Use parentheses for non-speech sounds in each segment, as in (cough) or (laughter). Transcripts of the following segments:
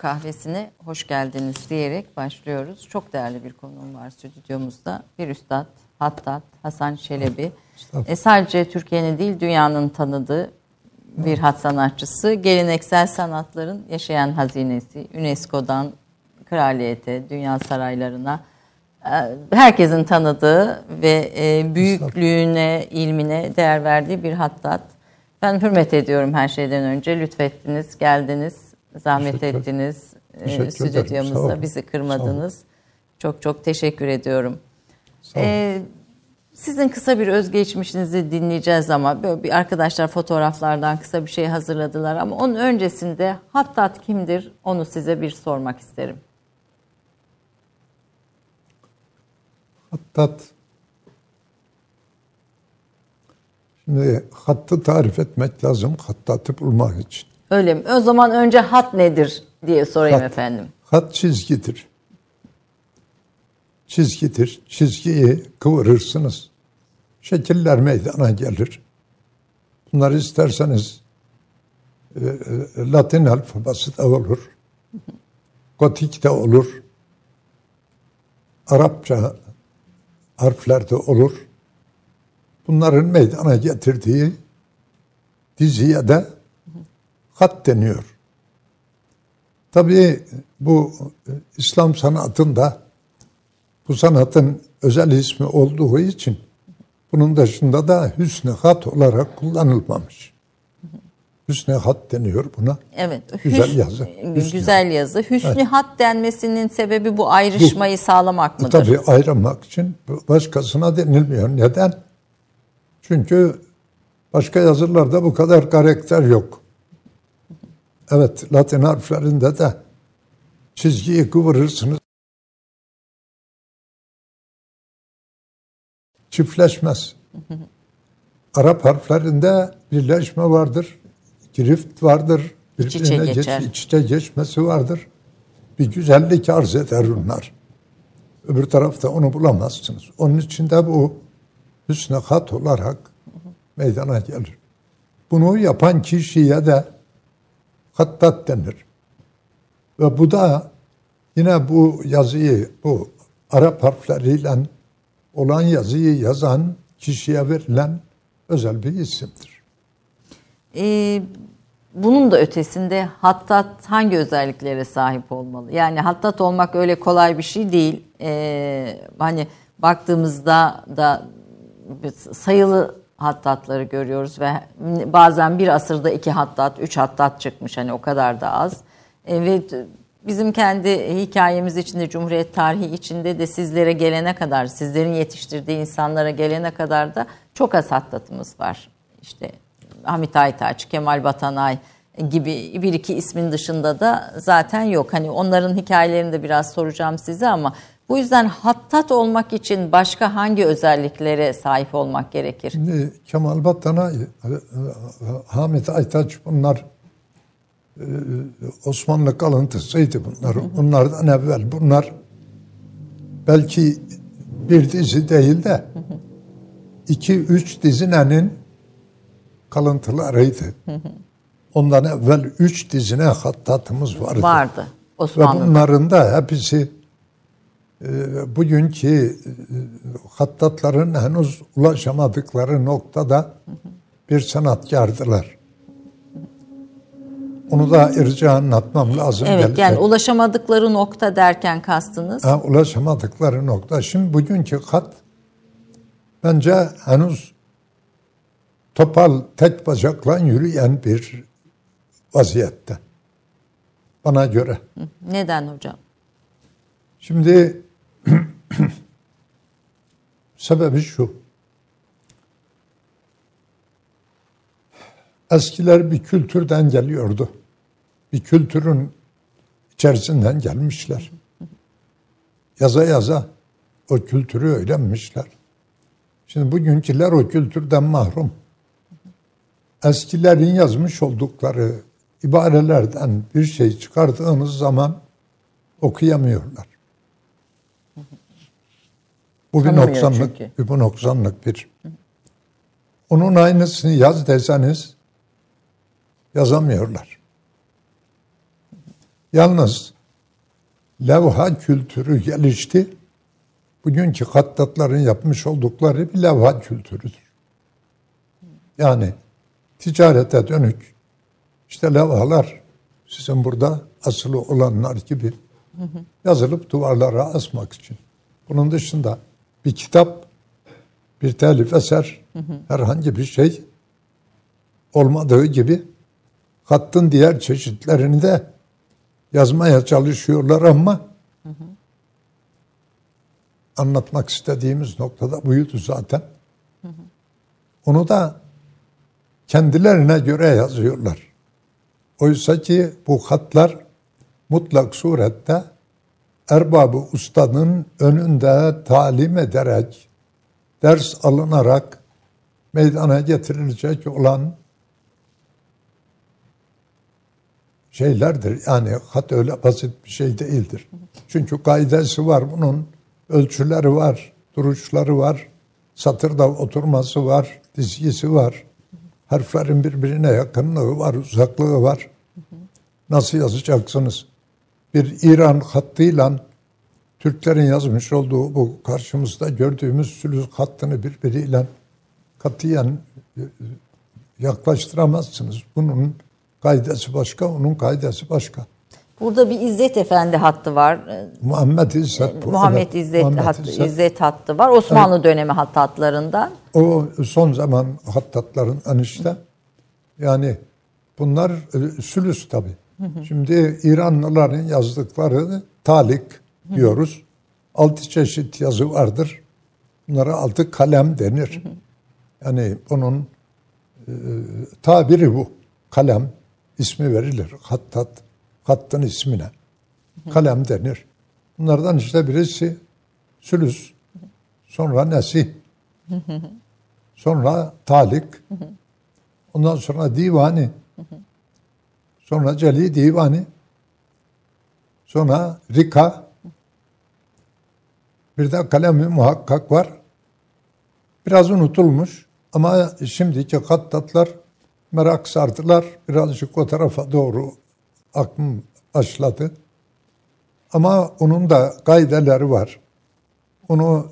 kahvesine hoş geldiniz diyerek başlıyoruz. Çok değerli bir konuğum var stüdyomuzda. Bir üstad, Hattat, Hasan Çelebi. E, sadece Türkiye'nin değil dünyanın tanıdığı bir hat sanatçısı. Geleneksel sanatların yaşayan hazinesi. UNESCO'dan kraliyete, dünya saraylarına e, herkesin tanıdığı ve e, büyüklüğüne, ilmine değer verdiği bir hattat. Ben hürmet ediyorum her şeyden önce. Lütfettiniz, geldiniz, zahmet Teşekkür- ettiniz. e, Teşekkür Stüdyomuzda bizi kırmadınız. Çok çok teşekkür ediyorum. Ee, sizin kısa bir özgeçmişinizi dinleyeceğiz ama böyle bir arkadaşlar fotoğraflardan kısa bir şey hazırladılar ama onun öncesinde Hattat kimdir onu size bir sormak isterim. Hattat. Şimdi hattı tarif etmek lazım hattatı bulmak için. Öyle mi? O zaman önce hat nedir diye sorayım Hat. efendim. Hat çizgidir. Çizgidir. Çizgiyi kıvırırsınız. Şekiller meydana gelir. Bunları isterseniz e, e, Latin alfabası da olur. Gotik de olur. Arapça harfler de olur. Bunların meydana getirdiği diziye de hat deniyor. Tabii bu e, İslam sanatında bu sanatın özel ismi olduğu için bunun dışında da hüsnü hat olarak kullanılmamış. Hüsnü hat deniyor buna. Evet. Güzel yazı. Hüsnü. Güzel yazı. Hüsnü hat denmesinin sebebi bu ayrışmayı sağlamak mıdır? Tabii ayrılmak için başkasına denilmiyor. Neden? Çünkü başka yazılarda bu kadar karakter yok. Evet, Latin harflerinde de çizgiyi kıvırırsınız. Çiftleşmez. Arap harflerinde birleşme vardır. Girift vardır. İç içe birbirine geç- geçer. iç içe geçmesi vardır. Bir güzellik arz eder bunlar. Öbür tarafta onu bulamazsınız. Onun için de bu hüsnü hat olarak meydana gelir. Bunu yapan kişiye de hattat denir. Ve bu da yine bu yazıyı, bu Arap harfleriyle olan yazıyı yazan kişiye verilen özel bir isimdir. Ee, bunun da ötesinde hattat hangi özelliklere sahip olmalı? Yani hattat olmak öyle kolay bir şey değil. Ee, hani baktığımızda da sayılı hattatları görüyoruz ve bazen bir asırda iki hattat, üç hattat çıkmış. Hani o kadar da az. Ee, ve bizim kendi hikayemiz içinde, Cumhuriyet tarihi içinde de sizlere gelene kadar, sizlerin yetiştirdiği insanlara gelene kadar da çok az hattatımız var. İşte Hamit Aytaç, Kemal Batanay gibi bir iki ismin dışında da zaten yok. Hani onların hikayelerini de biraz soracağım size ama bu yüzden hattat olmak için başka hangi özelliklere sahip olmak gerekir? Şimdi Kemal Batanay, Hamit Aytaç bunlar e, Osmanlı kalıntısıydı bunlar. Bunlardan evvel bunlar belki bir dizi değil de iki üç dizinenin kalıntılarıydı. Ondan evvel üç dizine hattatımız vardı. Vardı Ve Osmanlı'da. bunların da hepsi e, bugünkü e, hattatların henüz ulaşamadıkları noktada bir sanatkardılar. Onu da ayrıca anlatmam lazım. Evet gelecek. yani ulaşamadıkları nokta derken kastınız. Ha, ulaşamadıkları nokta. Şimdi bugünkü kat bence henüz topal tek bacakla yürüyen bir vaziyette. Bana göre. Neden hocam? Şimdi sebebi şu. Eskiler bir kültürden geliyordu. Bir kültürün içerisinden gelmişler. Yaza yaza o kültürü öğrenmişler. Şimdi bugünküler o kültürden mahrum. Eskilerin yazmış oldukları ibarelerden bir şey çıkardığınız zaman okuyamıyorlar. Bu bir noksanlık, çünkü. bir bu noksanlık bir. Onun aynısını yaz deseniz yazamıyorlar. Yalnız levha kültürü gelişti. Bugünkü kattatların yapmış oldukları bir levha kültürüdür. Yani ticarete dönük işte levhalar sizin burada asılı olanlar gibi yazılıp duvarlara asmak için. Bunun dışında bir kitap, bir telif eser, herhangi bir şey olmadığı gibi hattın diğer çeşitlerini de yazmaya çalışıyorlar ama anlatmak istediğimiz noktada buydu zaten. Onu da kendilerine göre yazıyorlar. Oysa ki bu hatlar mutlak surette erbabı ustanın önünde talim ederek, ders alınarak meydana getirilecek olan şeylerdir. Yani hat öyle basit bir şey değildir. Çünkü kaidesi var bunun, ölçüleri var, duruşları var, satırda oturması var, dizgisi var. Harflerin birbirine yakınlığı var, uzaklığı var. Nasıl yazacaksınız? Bir İran hattıyla Türklerin yazmış olduğu bu karşımızda gördüğümüz sülüs hattını birbiriyle katiyen e, yaklaştıramazsınız. Bunun kaidesi başka, onun kaidesi başka. Burada bir İzzet Efendi hattı var. Muhammed İzzet. Bu, Muhammed evet, İzzet, Muhammed hattı, İzzet. İzzet hattı var. Osmanlı dönemi hat hatlarından. O son zaman hattatların enişte. Yani bunlar e, sülüs tabi. Şimdi İranlıların yazdıkları talik diyoruz. Altı çeşit yazı vardır. Bunlara altı kalem denir. Yani bunun e, tabiri bu. Kalem ismi verilir. Hattat, hattın ismine. Kalem denir. Bunlardan işte birisi sülüs, sonra nesih, sonra talik, ondan sonra divani, sonra celi divani, sonra rika, bir de kalemi muhakkak var. Biraz unutulmuş ama şimdiki hattatlar merak sardılar. Birazcık o tarafa doğru aklım başladı. Ama onun da kaideleri var. Onu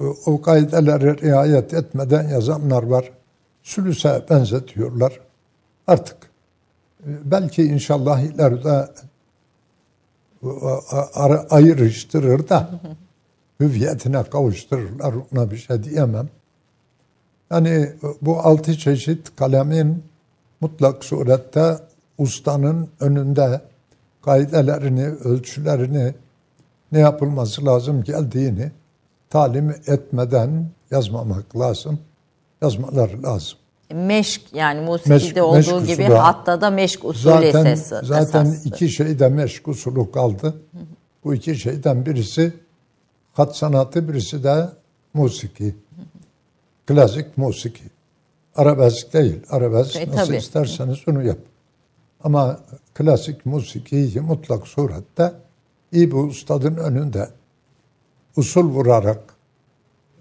e, o kaidelere riayet etmeden yazanlar var. Sülüse benzetiyorlar. Artık belki inşallah ileride e, ayrıştırır da hüviyetine kavuştururlar. Ona bir şey diyemem. Yani bu altı çeşit kalemin mutlak surette ustanın önünde kaidelerini, ölçülerini, ne yapılması lazım geldiğini talim etmeden yazmamak lazım. Yazmaları lazım. Meşk yani musikide Meşk- olduğu meşk gibi usulü. hatta da meşk usulü Zaten esası. zaten esastır. iki şeyde meşk usulü kaldı. Bu iki şeyden birisi hat sanatı, birisi de musiki. Klasik musiki. Arabesk değil. Arabesk E, nasıl tabii. isterseniz onu yap. Ama klasik musikiyi mutlak surette iyi bir ustadın önünde usul vurarak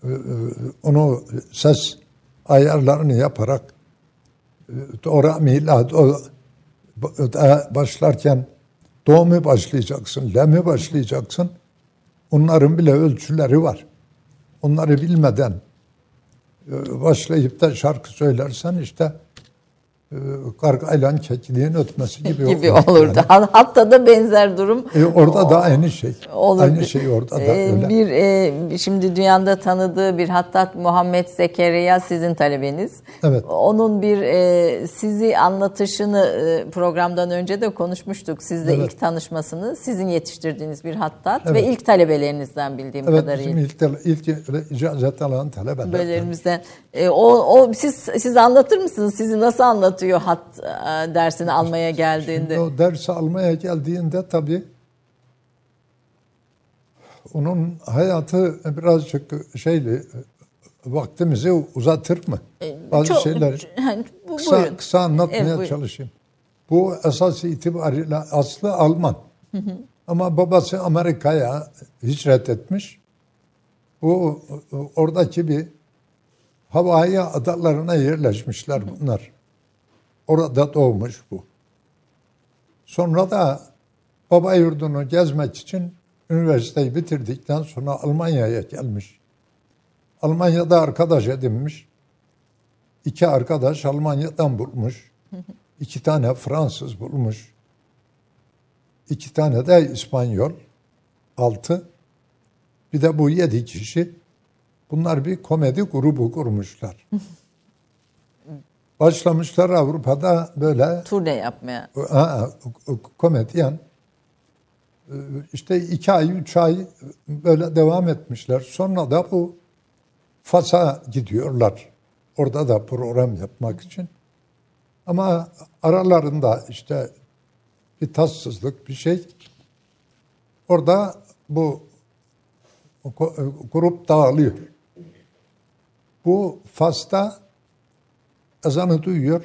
e, e, onu ses ayarlarını yaparak e, doğru milad o da başlarken do mu başlayacaksın, le mi başlayacaksın? Onların bile ölçüleri var. Onları bilmeden e, başlayıp da şarkı söylersen işte e, kargayla kekliğin ötmesi gibi, (laughs) gibi olur olurdu. yani. Hatta da benzer durum E, orada da aynı şey. olur. Aynı şey orada da Ee, öyle. Bir e, şimdi dünyada tanıdığı bir hattat Muhammed Zekeriya sizin talebeniz. Evet. Onun bir e, sizi anlatışını e, programdan önce de konuşmuştuk. Sizle Evet. ilk tanışmasını sizin yetiştirdiğiniz bir hattat Evet. ve ilk talebelerinizden bildiğim Evet kadarıyla. bizim ilk, ilk icazet alan talebeler. Bölümlerimizden. E, o, o siz siz anlatır mısınız? Sizi nasıl anlatıyor hat e, dersini almaya geldiğinde? O dersi almaya geldiğinde tabii onun hayatı birazcık şeyli vaktimizi uzatır mı? Bazı E, Çok- şeyler Yani bu- kısa, buyurun. kısa anlatmaya Evet, buyurun. çalışayım. Bu esas itibariyle aslı Alman. Ama babası Amerika'ya hicret etmiş. Bu oradaki bir Hawaii adalarına yerleşmişler bunlar. Orada doğmuş bu. Sonra da baba yurdunu gezmek için üniversiteyi bitirdikten sonra Almanya'ya gelmiş. Almanya'da arkadaş edinmiş. İki arkadaş Almanya'dan bulmuş. İki tane Fransız bulmuş. İki tane de İspanyol. Altı. Bir de bu yedi kişi. Bunlar bir komedi grubu kurmuşlar. (laughs) Başlamışlar Avrupa'da böyle Turne yapmaya. ha, komedyen. Ee, İşte iki ay, üç ay böyle devam etmişler. Sonra da bu Fas'a gidiyorlar. Orada da program yapmak için. Ama aralarında işte bir tatsızlık bir şey. Orada bu grup dağılıyor. Bu Fas'ta ezanı duyuyor.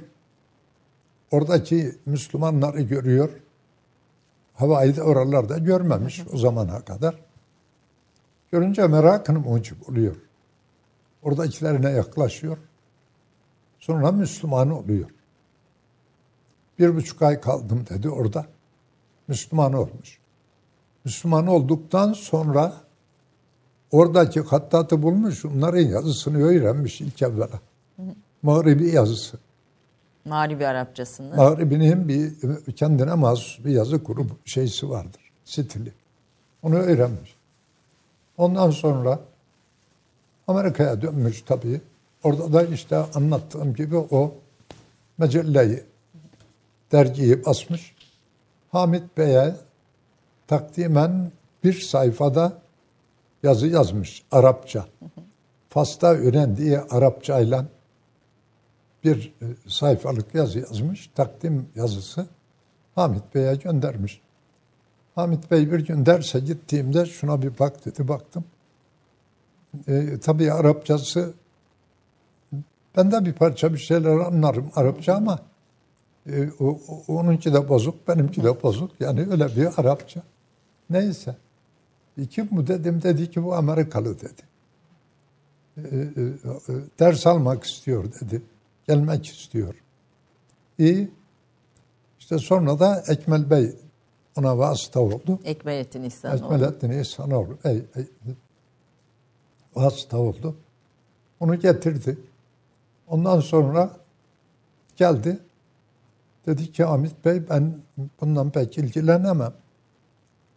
Oradaki Müslümanları görüyor. Havayı da oralarda görmemiş o zamana kadar. Görünce merakını mucip oluyor. Oradakilerine yaklaşıyor. Sonra Müslüman oluyor. Bir buçuk ay kaldım dedi orada. Müslüman olmuş. Müslüman olduktan sonra oradaki hattatı bulmuş, onların yazısını öğrenmiş ilk evvela. Mağribi yazısı. Mağribi Arapçasını. Mağribi'nin bir kendine mahsus bir yazı grubu şeysi vardır. Stili. Onu öğrenmiş. Ondan sonra Amerika'ya dönmüş tabii. Orada da işte anlattığım gibi o mecelleyi, dergiyi basmış. Hamit Bey'e takdimen bir sayfada yazı yazmış Arapça. Fas'ta öğrendiği Arapçayla bir e, sayfalık yazı yazmış, takdim yazısı Hamit Bey'e göndermiş. Hamit Bey bir gün derse gittiğimde şuna bir bak dedi, baktım. E, tabii Arapçası, ben de bir parça bir şeyler anlarım Arapça ama e, o, o, onunki de bozuk, benimki de bozuk. Yani öyle bir Arapça. Neyse. İki bu dedim, dedi ki bu Amerikalı dedi. E, e, e, ders almak istiyor dedi gelmek istiyor. İyi. İşte sonra da Ekmel Bey ona vasıta oldu. Ekmelettin İhsanoğlu. Ekmelettin İhsanoğlu ey, ey, vasıta oldu. Onu getirdi. Ondan sonra geldi. Dedi ki Hamit Bey ben bundan pek ilgilenemem.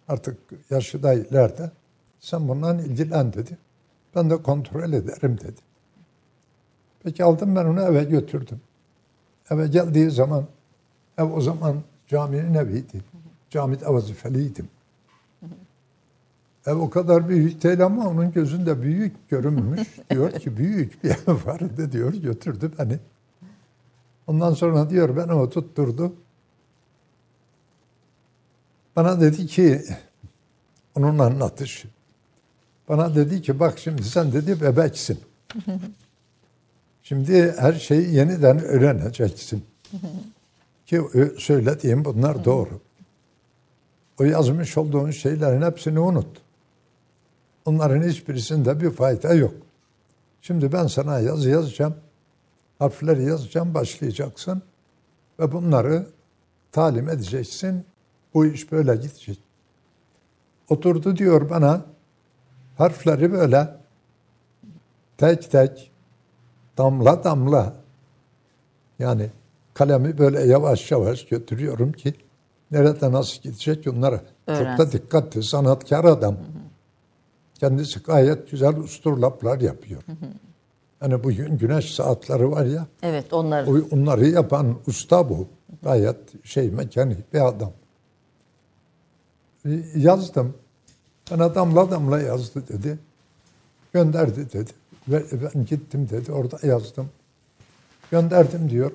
Artık yaşı da ileride. Sen bundan ilgilen dedi. Ben de kontrol ederim dedi. Peki aldım ben onu eve götürdüm. Eve geldiği zaman, ev o zaman caminin eviydi. Camide vazifeliydim. Ev o kadar büyük değil ama onun gözünde büyük görünmüş. (laughs) diyor ki büyük bir ev vardı diyor götürdü beni. Ondan sonra diyor ben o tutturdu. Bana dedi ki onun anlatışı. Bana dedi ki bak şimdi sen dedi bebeksin. (laughs) Şimdi her şeyi yeniden öğreneceksin. Ki söylediğim bunlar doğru. O yazmış olduğun şeylerin hepsini unut. Onların hiçbirisinde bir fayda yok. Şimdi ben sana yazı yazacağım. Harfleri yazacağım, başlayacaksın. Ve bunları talim edeceksin. Bu iş böyle gidecek. Oturdu diyor bana, harfleri böyle tek tek damla damla yani kalemi böyle yavaş yavaş götürüyorum ki nerede nasıl gidecek onlara. Öğrensin. Çok da dikkatli, sanatkar adam. Hı hı. Kendisi gayet güzel usturlaplar yapıyor. Hı hı. Yani bugün güneş saatleri var ya. Evet onlar. Onları yapan usta bu. Gayet şey mekanik bir adam. Yazdım. Bana damla damla yazdı dedi. Gönderdi dedi. Ve ben gittim dedi. Orada yazdım. Gönderdim diyor.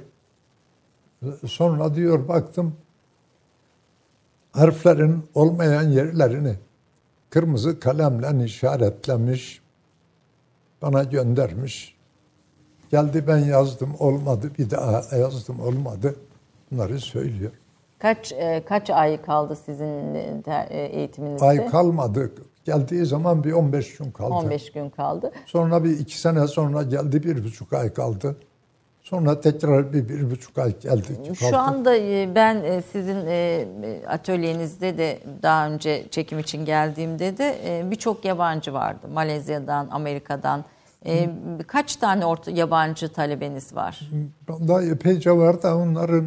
Sonra diyor baktım harflerin olmayan yerlerini kırmızı kalemle işaretlemiş. Bana göndermiş. Geldi ben yazdım olmadı. Bir daha yazdım olmadı. Bunları söylüyor. Kaç e, kaç ay kaldı sizin e, eğitiminizde? Ay kalmadı. Geldiği zaman bir 15 gün kaldı. 15 gün kaldı. Sonra bir iki sene sonra geldi bir buçuk ay kaldı. Sonra tekrar bir, bir buçuk ay geldik. Şu kaldık. anda e, ben e, sizin e, atölyenizde de daha önce çekim için geldiğimde de birçok yabancı vardı. Malezya'dan, Amerika'dan. Kaç tane orta yabancı talebeniz var? Daha epeyce var da onların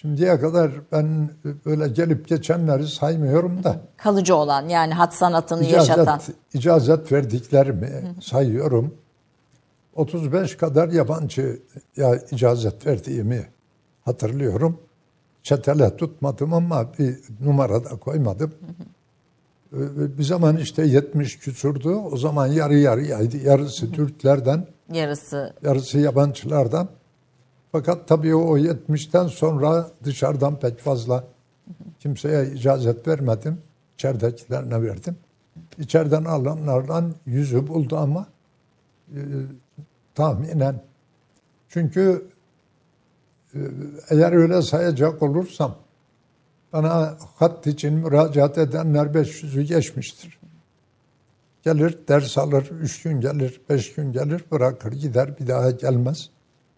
şimdiye kadar ben böyle gelip geçenleri saymıyorum da. Kalıcı olan yani hat sanatını yaşatan. İcazet, icazet verdiklerimi sayıyorum. 35 kadar yabancı ya icazet verdiğimi hatırlıyorum. Çetele tutmadım ama bir numara da koymadım. Ee, Bir zaman işte 70 küsurdu. O zaman yarı yarıyaydı. Yarısı Türklerden, Yarısı yarısı yabancılardan. Fakat tabii o 70'ten sonra dışarıdan pek fazla kimseye icazet vermedim. İçeridekilerine verdim. İçeriden alanlardan yüzü buldu ama e, tahminen. Çünkü e, eğer öyle sayacak olursam bana hat için müracaat edenler 500'ü geçmiştir. Gelir, ders alır, üç gün gelir, beş gün gelir, bırakır gider, bir daha gelmez.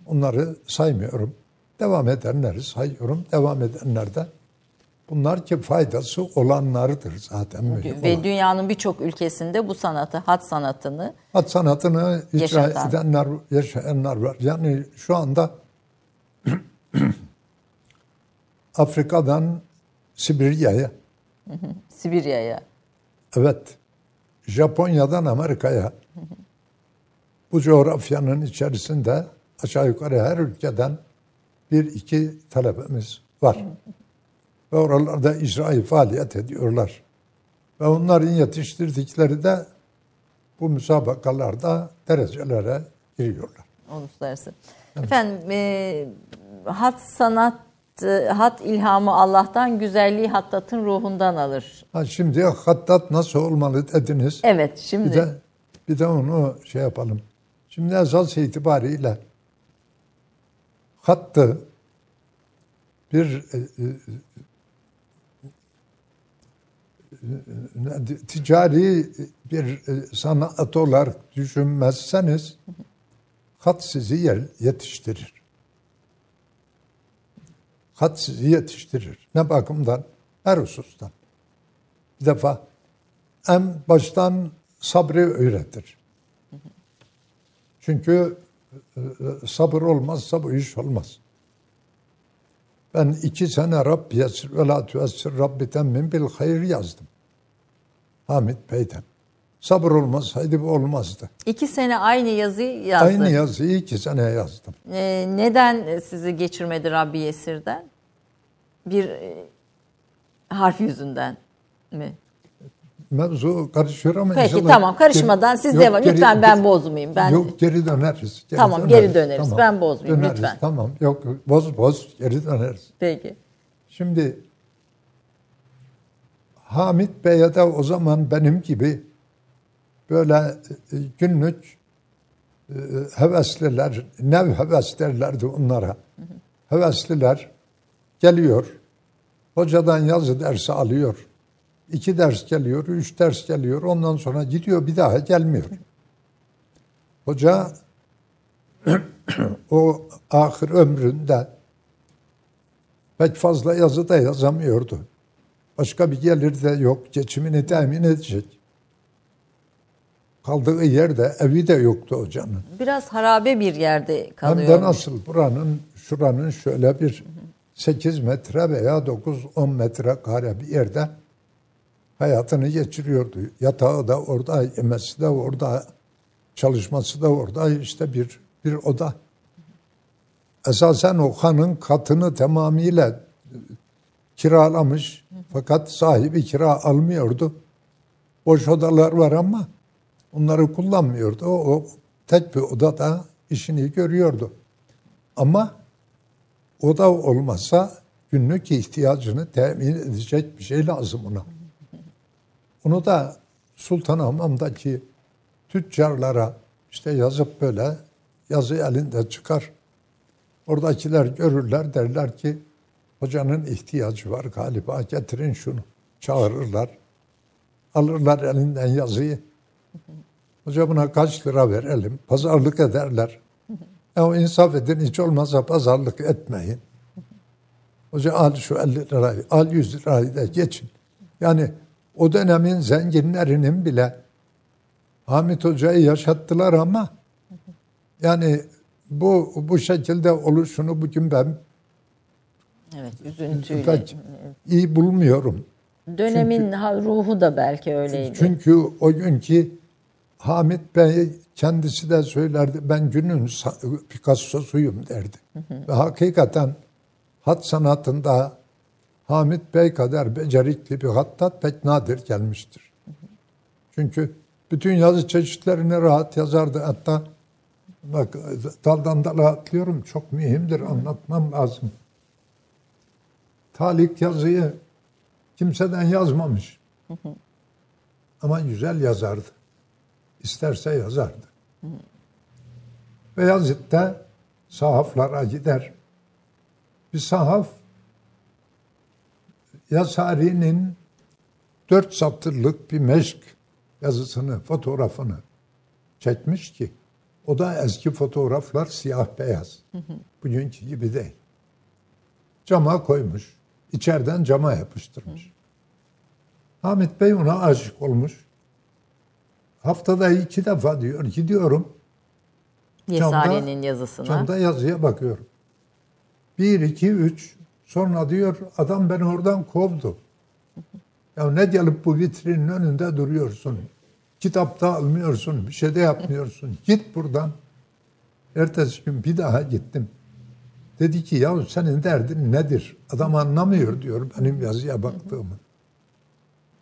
Onları saymıyorum. Devam edenleri sayıyorum. Devam edenler de bunlar ki faydası olanlardır zaten. mühim ve olan. dünyanın birçok ülkesinde bu sanatı, hat sanatını Hat sanatını icra Yaşatan. edenler, yaşayanlar var. Yani şu anda (clears throat) Afrika'dan Sibirya'ya, Sibirya'ya evet, Japonya'dan Amerika'ya, bu coğrafyanın içerisinde aşağı yukarı her ülkeden bir iki talebemiz var. Ve oralarda icraî faaliyet ediyorlar. Ve onların yetiştirdikleri de bu müsabakalarda derecelere giriyorlar. uluslararası. Efendim e, hat sanat, e, hat ilhamı Allah'tan, güzelliği hattatın ruhundan alır. Ha şimdi hattat nasıl olmalı dediniz. Evet şimdi Bir de bir de onu şey yapalım. Şimdi esas itibariyle hattı bir e, e, e, ticari bir sanat olarak düşünmezseniz hat sizi yetiştirir. Hat sizi yetiştirir. Ne bakımdan? Her husustan. Bir defa en baştan sabrı öğretir. Çünkü sabır olmazsa bu iş olmaz. Ben iki sene Rabbi yesir ve la tüessir Rabbi temmin bil hayır yazdım. Hamit Bey'den. Sabır olmasaydı bu olmazdı. iki sene aynı yazıyı yazdı. Aynı yazıyı iki sene yazdım. E, neden sizi geçirmedi Rabbi Yesir'den? Bir e, harf yüzünden mi? Mevzu karışıyor ama Peki inşallah tamam karışmadan geri- siz Yok, devam. geri- Lütfen ben bozmayayım. Ben Yok geri döneriz. Geri Tamam, geri döneriz. Ben bozmayayım, Döneriz, lütfen. Tamam yok boz boz geri döneriz. peki. Şimdi Hamit Bey'e de o zaman benim gibi böyle e, günlük e, hevesliler, nev heves derlerdi onlara. Hevesliler geliyor, hocadan yazı dersi alıyor. İki ders geliyor, üç ders geliyor, ondan sonra gidiyor bir daha gelmiyor. Hoca (clears throat) o ahir ömründe pek fazla yazı da yazamıyordu. Başka bir gelir de yok, geçimini temin edecek. Kaldığı yerde evi de yoktu hocanın. Biraz harabe bir yerde Hem kalıyor. de nasıl buranın, şuranın şöyle bir 8 metre veya 9-10 metre kare bir yerde hayatını geçiriyordu. Yatağı da orada, yemesi de orada, çalışması da orada işte bir bir oda. Esasen o hanın katını tamamıyla kiralamış fakat sahibi kira almıyordu. Boş odalar var ama onları kullanmıyordu. O, o tek bir odada işini görüyordu. Ama oda olmazsa günlük ihtiyacını temin edecek bir şey lazım ona. Onu da Sultanahmet'teki tüccarlara işte yazıp böyle yazı elinde çıkar. Oradakiler görürler derler ki hocanın ihtiyacı var galiba getirin şunu. Çağırırlar. Alırlar elinden yazıyı. Hoca buna kaç lira verelim? Pazarlık ederler. Ya o insaf edin hiç olmazsa pazarlık etmeyin. Hoca al şu 50 lirayı, al 100 lirayı da geçin. Yani o dönemin zenginlerinin bile Hamit Hoca'yı yaşattılar ama yani bu bu şekilde oluşunu bugün ben Evet, üzüntüyle. pek iyi bulmuyorum. Dönemin ha- ruhu da belki öyleydi. Çünkü o günkü Hamit Bey kendisi de söylerdi ben günün Picasso'suyum derdi. Ve hakikaten hat sanatında Hamit Bey kadar becerikli bir hattat pek nadir gelmiştir. Çünkü bütün yazı çeşitlerini rahat yazardı. Hatta bak daldan dala atlıyorum çok mühimdir anlatmam lazım. Talik yazıyı kimseden yazmamış. Ama güzel yazardı. İsterse yazardı. Beyazıt'ta sahaflara gider. Bir sahaf Yasari'nin dört satırlık bir meşk yazısını, fotoğrafını çekmiş ki o da eski fotoğraflar siyah beyaz. Bugünkü gibi değil. Cama koymuş. İçeriden cama yapıştırmış. Hamit Bey ona aşık olmuş. Haftada iki defa diyor gidiyorum. Yesari'nin yazısına. Camda yazıya bakıyorum. Bir, iki, üç. Sonra diyor adam beni oradan kovdu. Ya ne gelip bu vitrinin önünde duruyorsun? Kitap da almıyorsun, bir şey de yapmıyorsun. (laughs) Git buradan. Ertesi gün bir daha gittim. Dedi ki ya senin derdin nedir? Adam anlamıyor diyor benim yazıya baktığımı.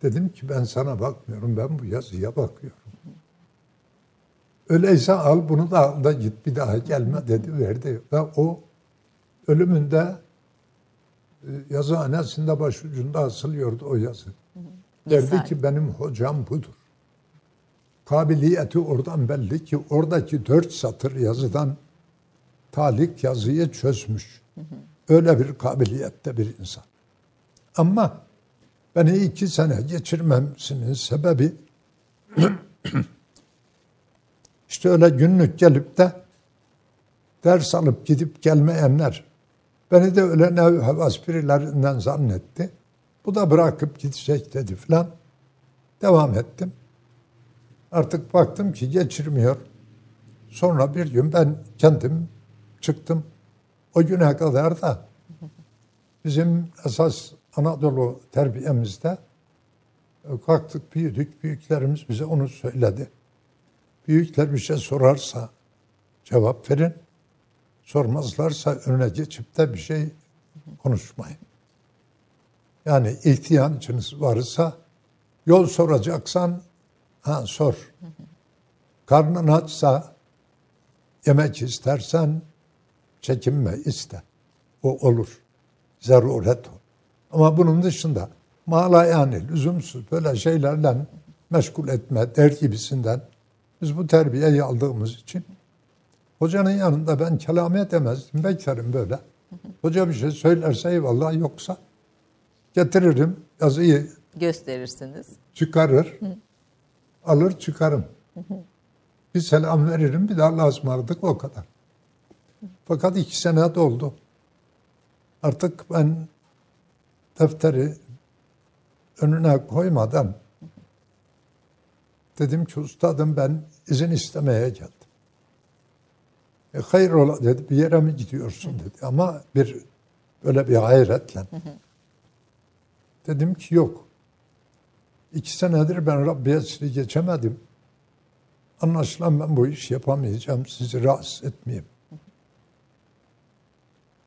Dedim ki ben sana bakmıyorum, ben bu yazıya bakıyorum. Öyleyse al bunu da al da git bir daha gelme dedi verdi. Ve o ölümünde yazıhanesinde başucunda asılıyordu o yazı. Derdi Yesari. ki benim hocam budur. Kabiliyeti oradan belli ki oradaki dört satır yazıdan talik yazıyı çözmüş. Öyle bir kabiliyette bir insan. Ama beni iki sene geçirmemsinin sebebi (clears throat) işte öyle günlük gelip de ders alıp gidip gelmeyenler beni de öyle nev havas birilerinden zannetti. Bu da bırakıp gidecek dedi filan. Devam ettim. Artık baktım ki geçirmiyor. Sonra bir gün ben kendim çıktım. O güne kadar da bizim esas Anadolu terbiyemizde e, kalktık büyüdük. Büyüklerimiz bize onu söyledi. Büyükler bir şey sorarsa cevap verin. Sormazlarsa önüne geçip de bir şey konuşmayın. Yani ihtiyacınız varsa yol soracaksan ha sor. Karnın açsa yemek istersen çekinme iste. O olur. Zaruret o. Ama bunun dışında mala yani lüzumsuz böyle şeylerle meşgul etme der gibisinden biz bu terbiyeyi aldığımız için hocanın yanında ben kelam edemezdim. Beklerim böyle. Hoca bir şey söylerse eyvallah yoksa getiririm yazıyı Gösterirsiniz. çıkarır alır çıkarım. Bir selam veririm bir daha Allah'a ısmarladık o kadar. Fakat iki sene doldu. Artık ben defteri önüne koymadan dedim ki ustadım ben izin istemeye geldim. E, hayır ola dedi bir yere mi gidiyorsun dedi ama bir böyle bir hayretle. Dedim ki yok. İki senedir ben Rabbiyesini geçemedim. Anlaşılan ben bu iş yapamayacağım. Sizi rahatsız etmeyeyim.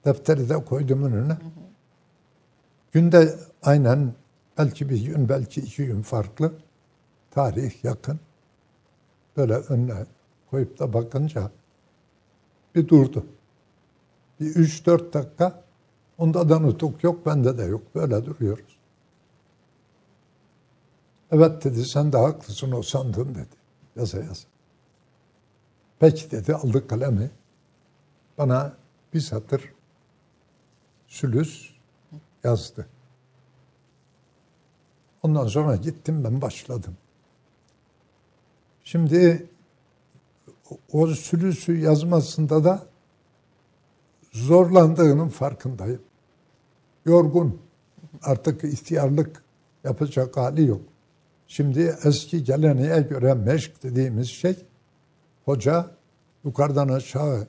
Defteri de koydum önüne. Günde aynen belki bir gün, belki iki gün farklı. Tarih yakın. Böyle önüne koyup da bakınca bir durdu. Bir üç dört dakika onda da nutuk yok, bende de yok. Böyle duruyoruz. Evet dedi sen de haklısın o sandın dedi. Yaza yaza. Peki dedi aldı kalemi. Bana bir satır sülüs yazdı. Ondan sonra gittim ben başladım. Şimdi o- o sülüsü yazmasında da zorlandığının farkındayım. Yorgun. Artık ihtiyarlık yapacak hali yok. Şimdi eski geleneğe göre meşk dediğimiz şey hoca yukarıdan aşağı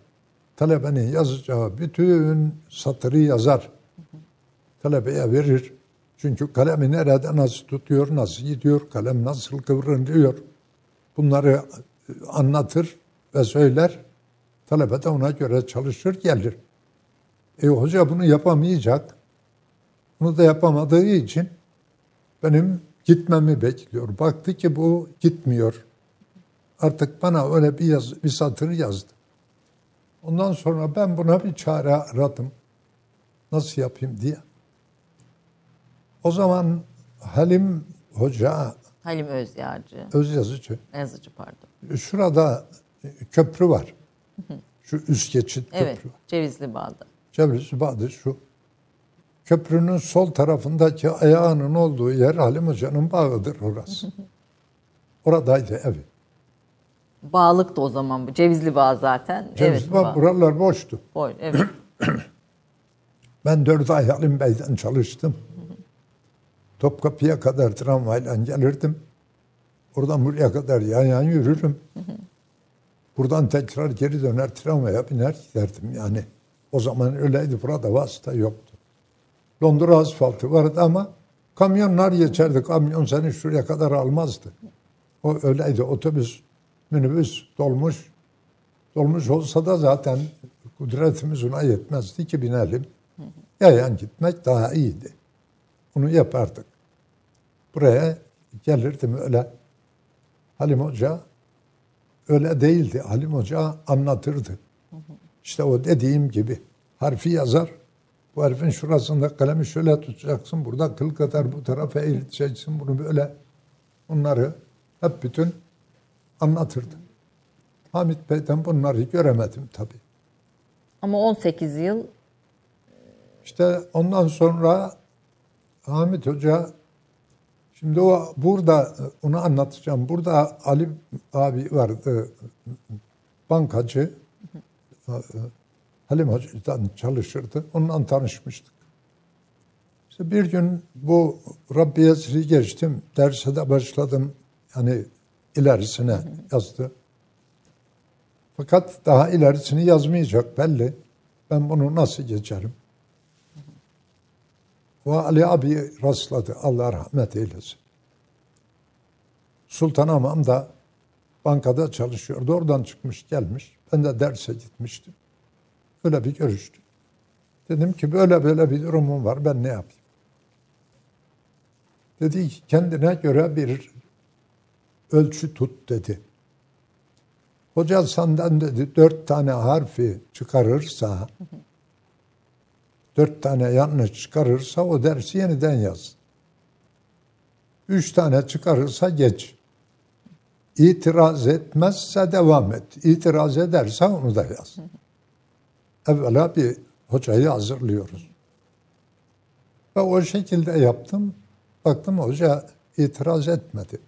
talebenin yazacağı bütün satırı yazar. Talebeye verir. Çünkü kalemi nerede nasıl tutuyor, nasıl gidiyor, kalem nasıl kıvrılıyor. Bunları anlatır ve söyler. Talebe de ona göre çalışır, gelir. E hoca bunu yapamayacak. Bunu da yapamadığı için benim gitmemi bekliyor. Baktı ki bu gitmiyor. Artık bana öyle bir, yaz, bir satır yazdı. Ondan sonra ben buna bir çare aradım. Nasıl yapayım diye. O zaman Halim Hoca, Halim Özyağcı, öz yazıcı, yazıcı pardon. şurada köprü var. Şu üst geçit Evet, köprü var. Cevizli Bağ'da. Cebrisi Bağ'da şu. Köprünün sol tarafındaki ayağının olduğu yer Halim Hoca'nın bağıdır orası. (laughs) Oradaydı evi. Bağlık da o zaman bu. Cevizli Bağ zaten. Cevizli evet, Bağ, Bağ. buralar boştu. (clears throat) Boy, evet. (clears throat) Ben dört ay Halim Bey'den çalıştım. (laughs) Topkapı'ya kadar tramvayla gelirdim. Oradan buraya kadar yan yan yürürüm. (laughs) Buradan tekrar geri döner tramvaya biner giderdim yani. O zaman öyleydi burada vasıta yoktu. Londra asfaltı vardı ama kamyonlar geçerdi. Kamyon seni şuraya kadar almazdı. O öyleydi. Otobüs, minibüs, dolmuş. Dolmuş olsa da zaten kudretimiz ona yetmezdi ki binelim. Yayan gitmek daha iyiydi. Bunu yapardık. Buraya gelirdim öyle. Halim Hoca öyle değildi. Halim Hoca anlatırdı. İşte o dediğim gibi harfi yazar. Bu harfin şurasında kalemi şöyle tutacaksın. Burada kıl kadar bu tarafa eğiteceksin. Bunu böyle bunları hep bütün anlatırdı. Hamit Bey'den bunları göremedim tabii. Ama 18 yıl İşte ondan sonra Hamit Hoca şimdi o burada onu anlatacağım. Burada Ali abi vardı bankacı. Halim Hoca'dan çalışırdı. Onunla tanışmıştık. İşte bir gün bu Rabbi geçtim. Derse de başladım. Yani ilerisine yazdı. Fakat daha ilerisini yazmayacak belli. Ben bunu nasıl geçerim? Ve Ali abi rastladı. Allah rahmet eylesin. Sultan Hamam da bankada çalışıyordu. Oradan çıkmış gelmiş. Ben de derse gitmiştim. Öyle bir görüştük. Dedim ki böyle böyle bir durumum var. Ben ne yapayım? Dedi ki kendine göre bir ölçü tut dedi. Hoca senden dedi dört tane harfi çıkarırsa dört tane yanlış çıkarırsa o dersi yeniden yaz. Üç tane çıkarırsa geç. İtiraz etmezse devam et. İtiraz ederse onu da yaz. Evvela bir hocayı hazırlıyoruz. Ve o şekilde yaptım. Baktım hoca itiraz etmedi.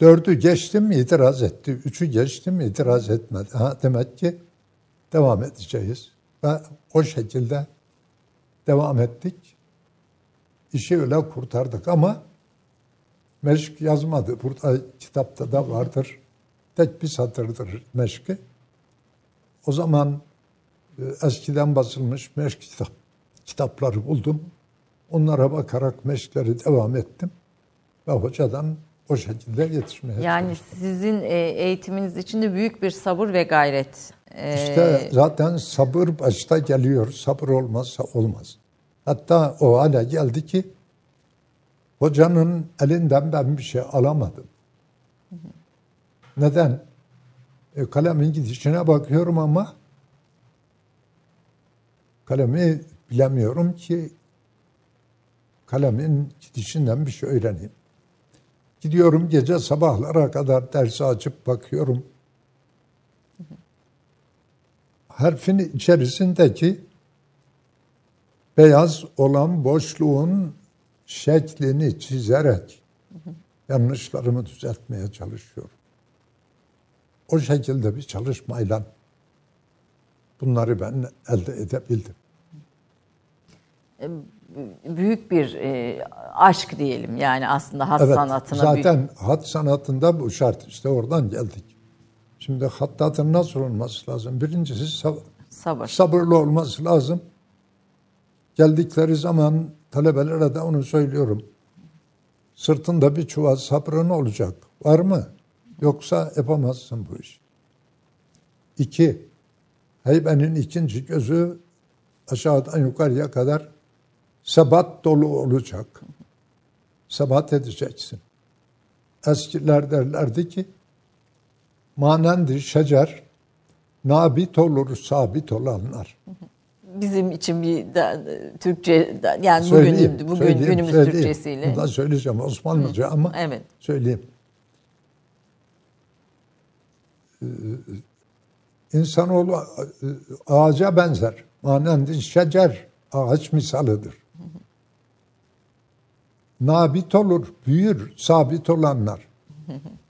Dördü geçtim itiraz etti. Üçü geçtim itiraz etmedi. Ha, demek ki devam edeceğiz. Ve o şekilde devam ettik. İşi öyle kurtardık ama meşk yazmadı. Burada kitapta da vardır. Tek bir satırdır meşki. O zaman e, eskiden basılmış meşk kitap, kitapları buldum. Onlara bakarak meşkleri devam ettim. Ve hocadan o şekilde yetişmeye yani çalıştım. sizin e, eğitiminiz içinde büyük bir sabır ve gayret. İşte zaten sabır başta geliyor. Sabır olmazsa olmaz. Hatta o hale geldi ki hocanın elinden ben bir şey alamadım. Neden? E, kalemin gidişine bakıyorum ama kalemi bilemiyorum ki kalemin gidişinden bir şey öğreneyim. Gidiyorum gece sabahlara kadar dersi açıp bakıyorum. Harfin içerisindeki beyaz olan boşluğun şeklini çizerek yanlışlarımı düzeltmeye çalışıyorum. O şekilde bir çalışmayla Bunları ben elde edebildim. Büyük bir e, aşk diyelim yani aslında hat Evet, sanatına. zaten büyük... hat sanatında bu şart. İşte oradan geldik. Şimdi hattatın nasıl olması lazım? Birincisi sab- Sabır. sabırlı olması lazım. Geldikleri zaman talebelere de onu söylüyorum. Sırtında bir çuval sabrın olacak. Var mı? Yoksa yapamazsın bu iş. İki, heybenin ikinci gözü aşağıdan yukarıya kadar sebat dolu olacak. Sebat edeceksin. Eskiler derlerdi ki, manendi şecer, nabit olur sabit olanlar. Bizim için bir da, Türkçe da, yani Söyleyeyim, bugün bugün söyleyeyim, günümüz söyleyeyim. Türkçesiyle. Bunu da söyleyeceğim Osmanlıca ama Evet. söyleyeyim. Ee, İnsanoğlu e, ağaca benzer. Manendi şecer ağaç misalıdır. Nabit olur, büyür sabit olanlar.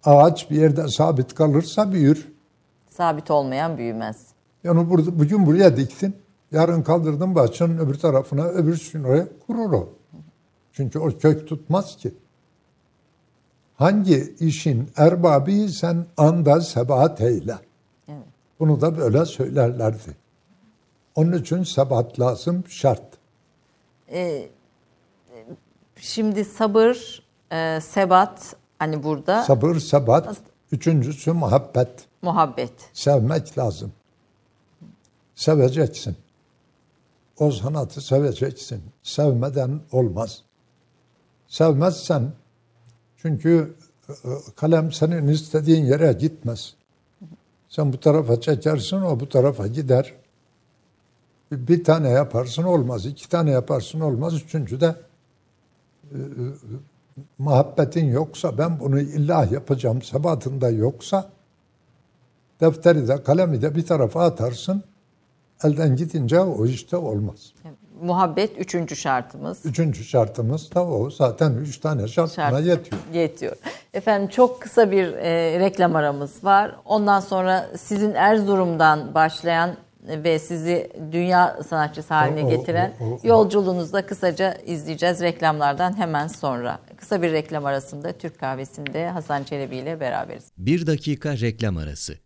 Ağaç bir yerde sabit kalırsa büyür. Sabit olmayan büyümez. Yani burada, bugün buraya diktin, yarın kaldırdın bahçenin öbür tarafına, öbür oraya kurur o. Çünkü o kök tutmaz ki. Hangi işin erbabıysan anda sebat eyle. Evet. Bunu da böyle söylerlerdi. Onun için sebat lazım, şart. Şimdi sabır, e, sebat hani burada Sabır, sebat. Üçüncüsü muhabbet. muhabbet. Sevmek lazım. Seveceksin. O sanatı seveceksin. Sevmeden olmaz. Sevmezsen çünkü e, kalem senin istediğin yere gitmez. Sen bu tarafa çekersin, o bu tarafa gider. Bir, tane yaparsın olmaz, iki tane yaparsın olmaz, üçüncü de e, e, muhabbetin yoksa, ben bunu illa yapacağım sebatında yoksa, defteri de kalemi de bir tarafa atarsın, elden gidince o işte olmaz. Muhabbet üçüncü şartımız. Üçüncü şartımız da o. Zaten üç tane şart Şart. buna yetiyor. Yetiyor. Efendim çok kısa bir e, reklam aramız var. Ondan sonra sizin Erzurum'dan başlayan ve sizi dünya sanatçısı haline O, o, getiren o, o, o. yolculuğunuzu da kısaca izleyeceğiz reklamlardan hemen sonra. Kısa bir reklam arasında Türk Kahvesi'nde Hasan Çelebi ile beraberiz. Bir dakika reklam arası.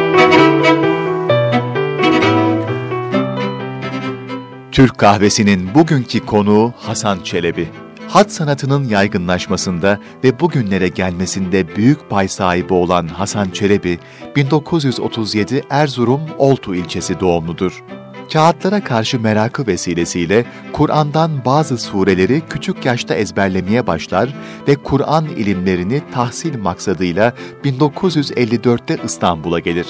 Türk kahvesinin bugünkü konuğu Hasan Çelebi. Hat sanatının yaygınlaşmasında ve bugünlere gelmesinde büyük pay sahibi olan Hasan Çelebi, 1937 Erzurum Oltu ilçesi doğumludur. Kağıtlara karşı merakı vesilesiyle Kur'an'dan bazı sureleri küçük yaşta ezberlemeye başlar ve Kur'an ilimlerini tahsil maksadıyla 1954'te İstanbul'a gelir.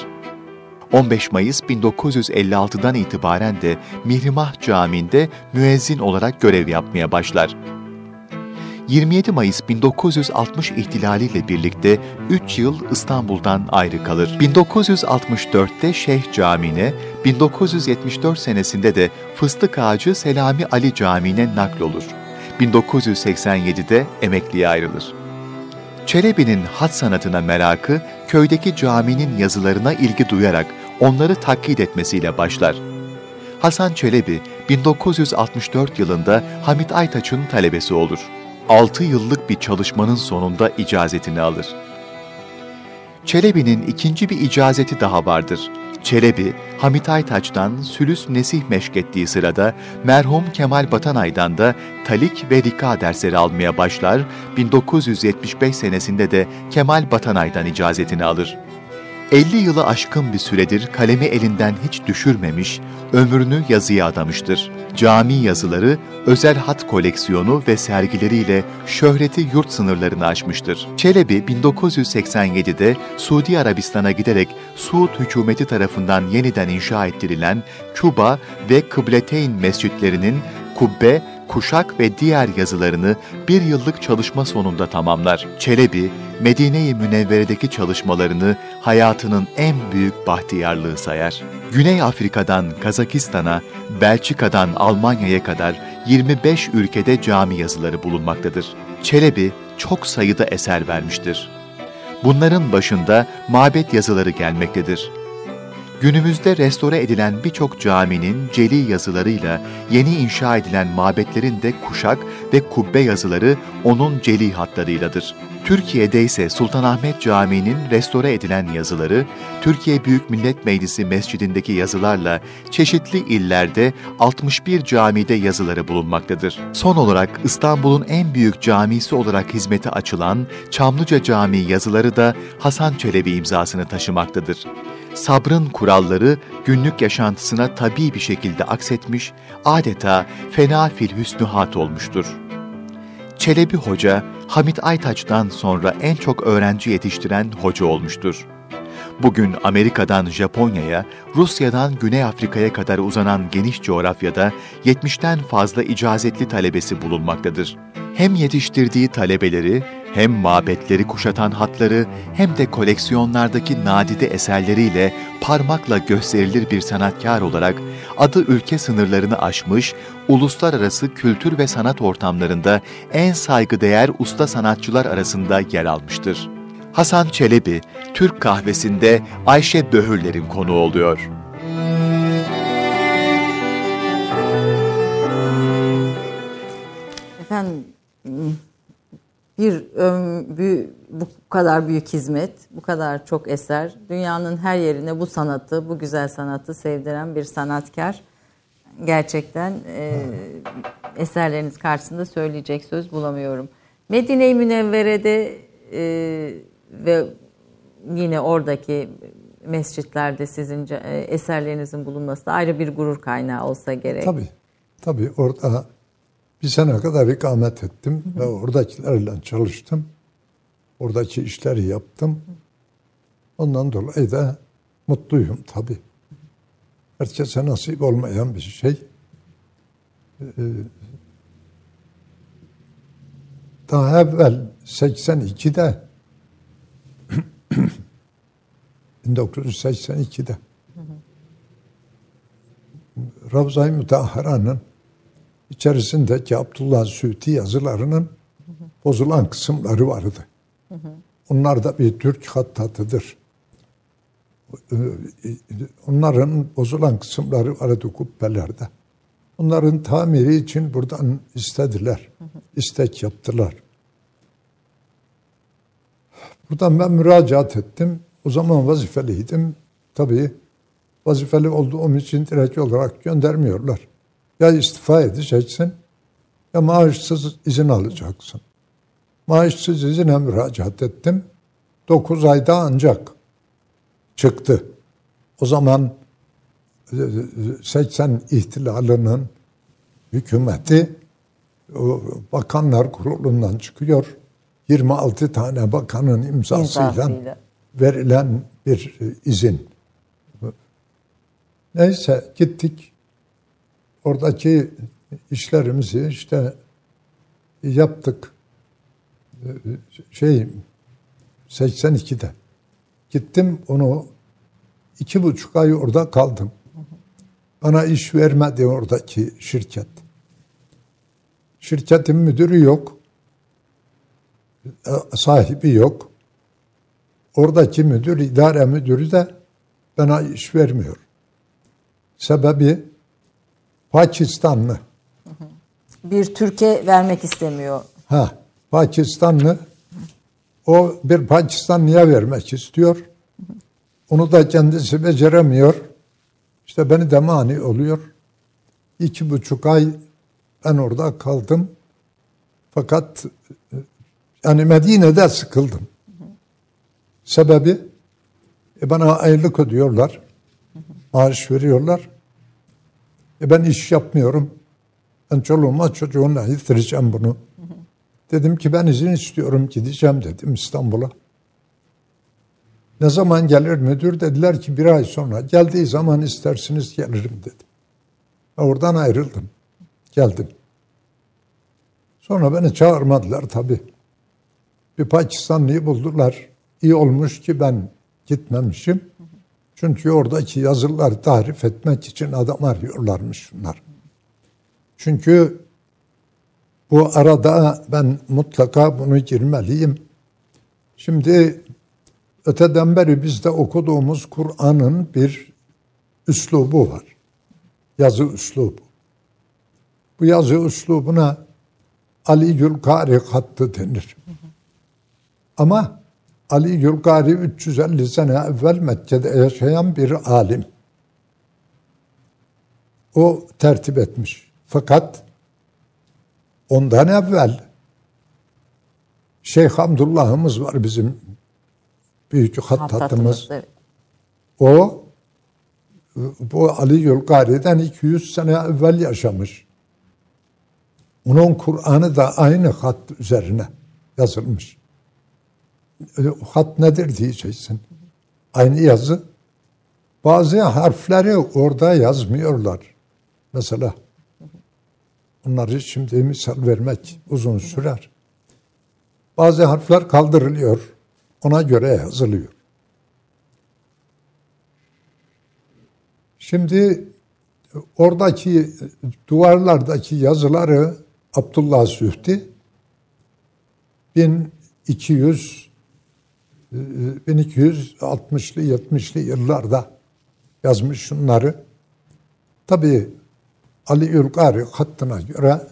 15 Mayıs 1956'dan itibaren de Mihrimah Camii'nde müezzin olarak görev yapmaya başlar. 27 Mayıs 1960 ihtilaliyle birlikte 3 yıl İstanbul'dan ayrı kalır. 1964'te Şeyh Camii'ne, 1974 senesinde de Fıstık Ağacı Selami Ali Camii'ne naklolur. 1987'de emekliye ayrılır. Çelebi'nin hat sanatına merakı, köydeki caminin yazılarına ilgi duyarak onları taklit etmesiyle başlar. Hasan Çelebi, 1964 yılında Hamit Aytaç'ın talebesi olur. 6 yıllık bir çalışmanın sonunda icazetini alır. Çelebi'nin ikinci bir icazeti daha vardır. Çelebi, Hamit Aytaç'tan Sülüs Nesih meşkettiği sırada merhum Kemal Batanay'dan da Talik ve Rika dersleri almaya başlar, 1975 senesinde de Kemal Batanay'dan icazetini alır. 50 yılı aşkın bir süredir kalemi elinden hiç düşürmemiş, ömrünü yazıya adamıştır. Cami yazıları, özel hat koleksiyonu ve sergileriyle şöhreti yurt sınırlarını aşmıştır. Çelebi 1987'de Suudi Arabistan'a giderek Suud hükümeti tarafından yeniden inşa ettirilen Küba ve Kıbleteyn mescitlerinin kubbe, kuşak ve diğer yazılarını bir yıllık çalışma sonunda tamamlar. Çelebi, Medine-i Münevvere'deki çalışmalarını hayatının en büyük bahtiyarlığı sayar. Güney Afrika'dan Kazakistan'a, Belçika'dan Almanya'ya kadar 25 ülkede cami yazıları bulunmaktadır. Çelebi çok sayıda eser vermiştir. Bunların başında mabet yazıları gelmektedir. Günümüzde restore edilen birçok caminin celi yazılarıyla yeni inşa edilen mabetlerin de kuşak ve kubbe yazıları onun celi hatlarıyladır. Türkiye'de ise Sultanahmet Camii'nin restore edilen yazıları, Türkiye Büyük Millet Meclisi Mescidindeki yazılarla çeşitli illerde 61 camide yazıları bulunmaktadır. Son olarak İstanbul'un en büyük camisi olarak hizmete açılan Çamlıca Camii yazıları da Hasan Çelebi imzasını taşımaktadır sabrın kuralları günlük yaşantısına tabii bir şekilde aksetmiş, adeta fena fil hüsnühat olmuştur. Çelebi Hoca, Hamit Aytaç'tan sonra en çok öğrenci yetiştiren hoca olmuştur. Bugün Amerika'dan Japonya'ya, Rusya'dan Güney Afrika'ya kadar uzanan geniş coğrafyada 70'ten fazla icazetli talebesi bulunmaktadır. Hem yetiştirdiği talebeleri, hem mabetleri kuşatan hatları, hem de koleksiyonlardaki nadide eserleriyle parmakla gösterilir bir sanatkar olarak adı ülke sınırlarını aşmış, uluslararası kültür ve sanat ortamlarında en saygıdeğer usta sanatçılar arasında yer almıştır. Hasan Çelebi, Türk kahvesinde Ayşe Böhürler'in konuğu oluyor. Efendim bir ömrü, bu kadar büyük hizmet, bu kadar çok eser, dünyanın her yerine bu sanatı, bu güzel sanatı sevdiren bir sanatkar. Gerçekten e, eserleriniz karşısında söyleyecek söz bulamıyorum. Medine-i Münevvere'de e, ve yine oradaki mescitlerde sizin e, eserlerinizin bulunması da ayrı bir gurur kaynağı olsa gerek. Tabii. Tabii orada bir sene kadar ikamet ettim ve oradakilerle çalıştım. Oradaki işleri yaptım. Ondan dolayı da mutluyum tabii. Herkese nasip olmayan bir şey. Ee, daha evvel 82'de 1982'de (clears throat) Ravza-i Müteahhara'nın içerisindeki Abdullah Süti yazılarının bozulan kısımları vardı. Onlar da bir Türk hattatıdır. Onların bozulan kısımları vardı kubbelerde. Onların tamiri için buradan istediler. istek yaptılar. Buradan ben müracaat ettim. O zaman vazifeliydim. Tabii vazifeli olduğum için direkt olarak göndermiyorlar. Ya istifa edeceksin ya maaşsız izin alacaksın. Maaşsız izine müracaat ettim. Dokuz ayda ancak çıktı. O zaman 80 e, ihtilalının hükümeti bakanlar kurulundan çıkıyor. 26 tane bakanın imzasıyla, imzasıyla. verilen bir e, izin. Neyse gittik. Oradaki işlerimizi işte yaptık. Şey 82'de. Gittim onu iki buçuk ay orada kaldım. Bana iş vermedi oradaki şirket. Şirketin müdürü yok. E, sahibi yok. Oradaki müdür, idare müdürü de bana iş vermiyor. Sebebi Pakistanlı. Bir Türkiye vermek istemiyor. Ha, Pakistanlı. O bir Pakistanlıya vermek istiyor. Onu da kendisi beceremiyor. İşte beni de mani oluyor. İki buçuk ay ben orada kaldım. Fakat yani Medine'de sıkıldım. Sebebi e bana aylık ödüyorlar. Maaş veriyorlar. E ben iş yapmıyorum. Ben çoluğuma çocuğuna yitireceğim bunu. Dedim ki ben izin istiyorum gideceğim dedim İstanbul'a. Ne zaman gelir müdür dediler ki bir ay sonra. Geldiği zaman isterseniz gelirim dedim. Oradan ayrıldım. Geldim. Sonra beni çağırmadılar tabi. Bir Pakistanlıyı buldular. İyi olmuş ki ben gitmemişim. Çünkü oradaki yazıları tarif etmek için adam arıyorlarmış şunlar. Çünkü bu arada ben mutlaka bunu girmeliyim. Şimdi öteden beri bizde okuduğumuz Kur'an'ın bir üslubu var. Yazı üslubu. Bu yazı üslubuna Ali Gülkari hattı denir. Ama Ali Gülkari 350 sene evvel Mekke'de yaşayan bir alim. O tertip etmiş. Fakat ondan evvel Şeyh Hamdullah'ımız var bizim büyük hattatımız. Evet. O bu Ali Yulgari'den 200 sene evvel yaşamış. Onun Kur'an'ı da aynı hat üzerine yazılmış. Hat nedir diyeceksin. Aynı yazı. Bazı harfleri orada yazmıyorlar. Mesela onları şimdi misal vermek uzun sürer. Bazı harfler kaldırılıyor. Ona göre yazılıyor. Şimdi oradaki duvarlardaki yazıları Abdullah Sühti 1200 1260'lı 70'li yıllarda yazmış şunları. Tabi Ali Ülkari hattına göre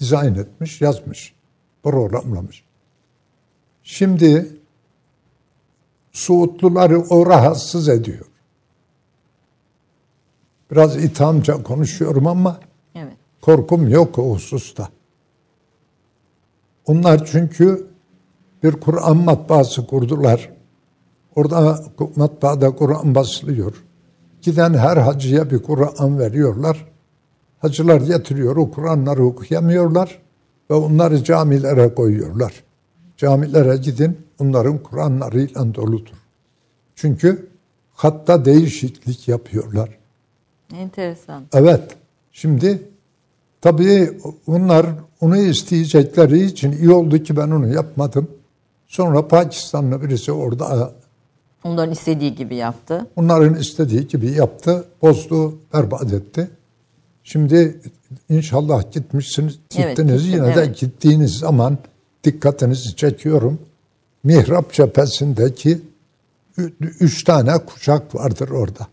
dizayn etmiş, yazmış, programlamış. Şimdi Suudluları o rahatsız ediyor. Biraz ithamca konuşuyorum ama Evet. korkum yok o hususta. Onlar çünkü bir Kur'an matbaası kurdular. Orada matbaada Kur'an basılıyor. Giden her hacıya bir Kur'an veriyorlar. Hacılar getiriyor, o Kur'anları okuyamıyorlar ve onları camilere koyuyorlar. Camilere gidin, onların Kur'anlarıyla doludur. Çünkü hatta değişiklik yapıyorlar. Enteresan. Evet. Şimdi tabii onlar onu isteyecekleri için iyi oldu ki ben onu yapmadım. Sonra Pakistanlı birisi orada Onların istediği gibi yaptı. onların istediği gibi yaptı, bozdu, berbat etti. Şimdi inşallah gitmişsiniz, Evet, gittiniz. gittim, Yine de evet. gittiğiniz zaman dikkatinizi çekiyorum. Mihrap cephesindeki üç tane kuşak vardır orada.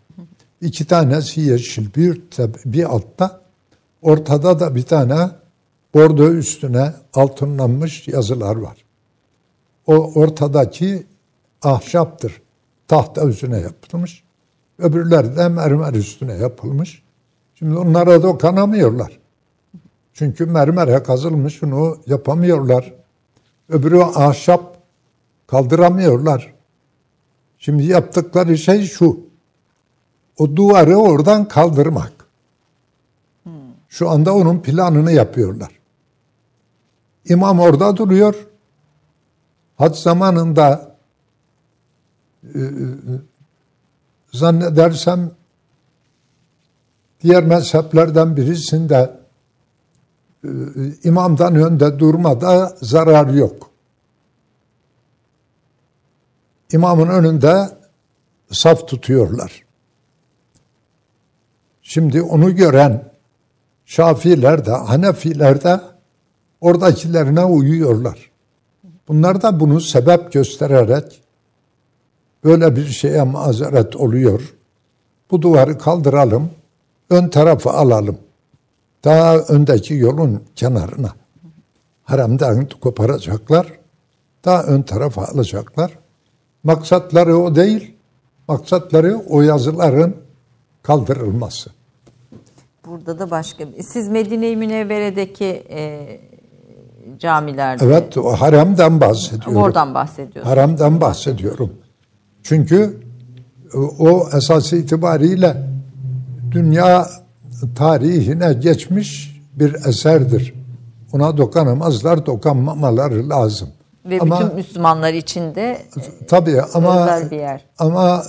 İki tanesi yeşil, bir, bir altta, ortada da bir tane bordo üstüne altınlanmış yazılar var. O ortadaki ahşaptır. Tahta üstüne yapılmış. Öbürleri de mermer üstüne yapılmış. Şimdi onlara dokunamıyorlar. Çünkü mermere kazılmış onu yapamıyorlar. Öbürü ahşap kaldıramıyorlar. Şimdi yaptıkları şey şu. O duvarı oradan kaldırmak. Şu anda onun planını yapıyorlar. İmam orada duruyor. Hac zamanında e, e, zannedersem diğer mezheplerden birisinde e, imamdan önde durmada zarar yok. İmamın önünde saf tutuyorlar. Şimdi onu gören Şafiler de, Hanefiler de oradakilerine uyuyorlar. Bunlar da bunu sebep göstererek böyle bir şeye mazeret oluyor. Bu duvarı kaldıralım, ön tarafı alalım. Daha öndeki yolun kenarına. Haremden koparacaklar, daha ön tarafa alacaklar. Maksatları o değil, Maksatları o yazıların kaldırılması. Burada da başka. Siz Medine-i Münevvere'deki e, camilerde Evet o haremden bahsediyorum. oradan bahsediyorsunuz. Haramdan bahsediyorum. Çünkü e, o esas itibariyle dünya tarihine geçmiş bir eserdir. Ona dokunamazlar, dokunmamaları lazım. Ve ama bütün Müslümanlar için de tabii ama özel bir yer. ama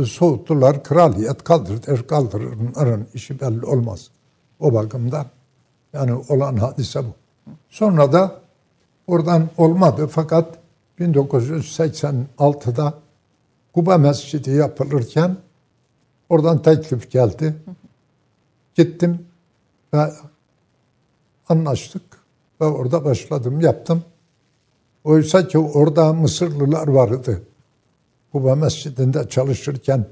e, soğuttular, kraliyet kaldırır, kaldırırın işi belli olmaz. O bakımdan yani olan hadise bu. Sonra da oradan olmadı fakat 1986'da Kuba Mescidi yapılırken oradan teklif geldi. Gittim ve anlaştık ve orada başladım, yaptım. Oysa ki orada Mısırlılar vardı. Kuba Mescidi'nde çalışırken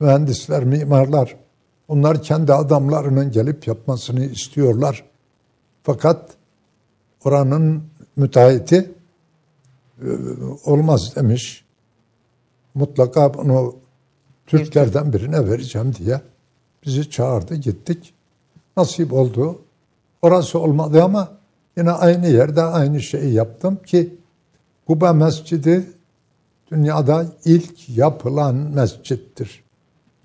mühendisler, mimarlar onlar kendi adamlarının gelip yapmasını istiyorlar. Fakat oranın müteahhiti e, olmaz demiş. Mutlaka bunu Türklerden birine vereceğim diye bizi çağırdı gittik. Nasip oldu. Orası olmadı ama yine aynı yerde aynı şeyi yaptım ki Kuba Mescidi dünyada ilk yapılan mescittir.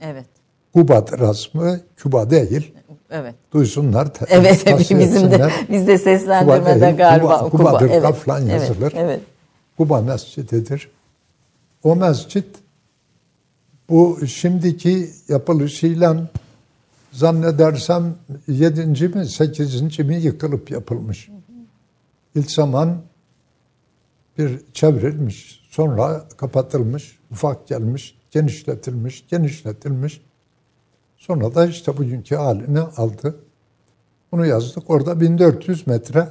Evet. Kuba'dır asmı, Küba değil. Evet. Duysunlar. Evet, bizim de bizde Kuba seslendirmede değil, galiba Kuba- Kuba. Kuba'dır, evet. evet. yazılır. Evet. Kuba Mescididir. O mescit bu şimdiki yapılışıyla zannedersem yedinci mi sekizinci mi yıkılıp yapılmış. İlk zaman bir çevrilmiş, sonra kapatılmış, ufak gelmiş, genişletilmiş, genişletilmiş. Sonra da işte bugünkü halini aldı. Bunu yazdık. Orada 1400 metre.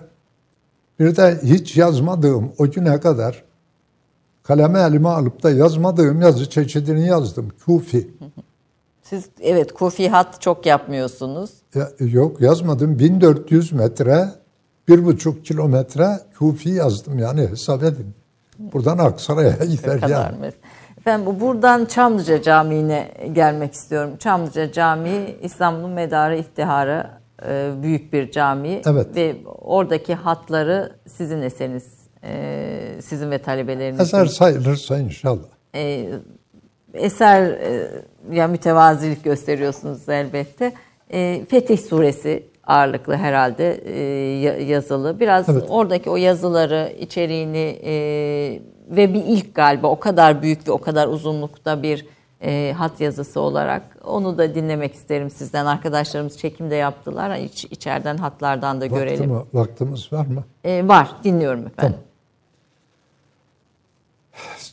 Bir de hiç yazmadığım o güne kadar kaleme elime alıp da yazmadığım yazı çeşidini yazdım. Kufi. Siz evet kufi hat çok yapmıyorsunuz. Ya, yok yazmadım. 1400 metre, bir buçuk kilometre Kufi yazdım yani hesap edin. Buradan Aksaray'a (laughs) gider yani. Efendim bu- buradan Çamlıca Camii'ne gelmek istiyorum. Çamlıca Camii İstanbul'un medarı iftiharı e, büyük bir cami Evet. ve oradaki hatları sizin eseriniz. e, sizin ve talebelerinizin. Eser sayılırsa inşallah. e, eser e, ya mütevazilik gösteriyorsunuz elbette. Fetih suresi ağırlıklı herhalde e, ya- yazılı. Biraz Evet. oradaki o yazıları, içeriğini e, ve bir ilk galiba o kadar büyük ve o kadar uzunlukta bir e, hat yazısı olarak onu da dinlemek isterim sizden. Arkadaşlarımız çekimde yaptılar. İç, içeriden hatlardan da görelim. Vaktimi, vaktimiz var mı? E, var, dinliyorum efendim.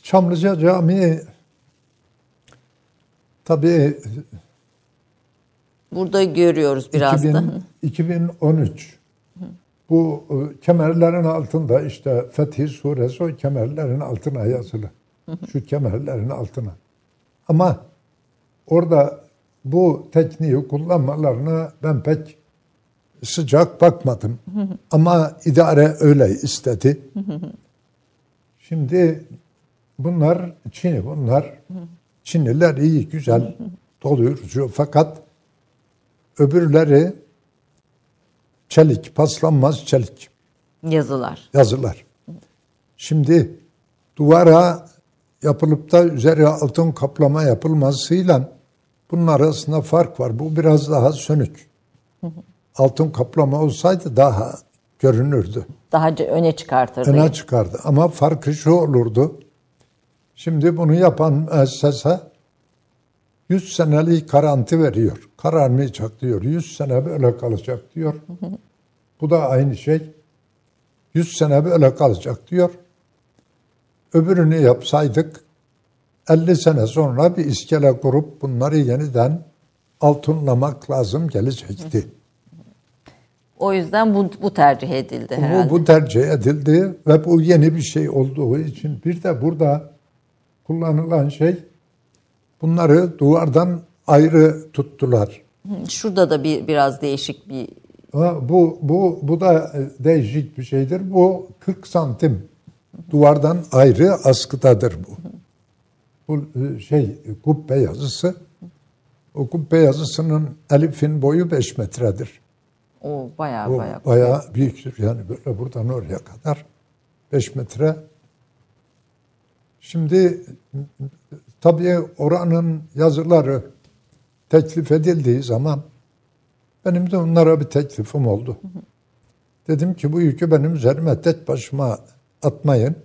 Çamlıca Camii tabii Burada görüyoruz biraz 2000 da. 2013 bu e, kemerlerin altında işte Fetih Suresi o kemerlerin altına yazılı. Şu kemerlerin altına. Ama orada bu tekniği kullanmalarına ben pek sıcak bakmadım. Ama idare öyle istedi. Şimdi bunlar Çin'i bunlar. Çinliler iyi güzel doyurucu fakat öbürleri çelik, paslanmaz çelik Yazılar. yazılar. Şimdi duvara yapılıp da üzeri altın kaplama yapılmasıyla bunun arasında fark var. Bu biraz daha sönük. Altın kaplama olsaydı daha görünürdü. Daha öne çıkartırdı. Öne çıkardı. Ama farkı şu olurdu. Şimdi bunu yapan müessese 100 senelik garanti veriyor. Kararmayacak diyor. 100 sene böyle kalacak diyor. Bu da aynı şey. 100 sene böyle kalacak diyor. Öbürünü yapsaydık 50 sene sonra bir iskele kurup bunları yeniden altınlamak lazım gelecekti. O yüzden bu, bu tercih edildi herhalde. Bu, bu tercih edildi ve bu yeni bir şey olduğu için bir de burada kullanılan şey bunları duvardan ayrı tuttular. Şurada da bir biraz değişik bir bu bu bu da e, değişik bir şeydir. Bu 40 santim duvardan ayrı askıdadır bu. bu e, şey kubbe yazısı. O kubbe yazısının elifin boyu 5 metredir. O bayağı O bayağı. bayağı büyüktür. Yani böyle buradan oraya kadar 5 metre. Şimdi tabii oranın yazıları teklif edildiği zaman benim de onlara bir teklifim oldu. Dedim ki bu yükü benim üzerime tek başıma atmayın.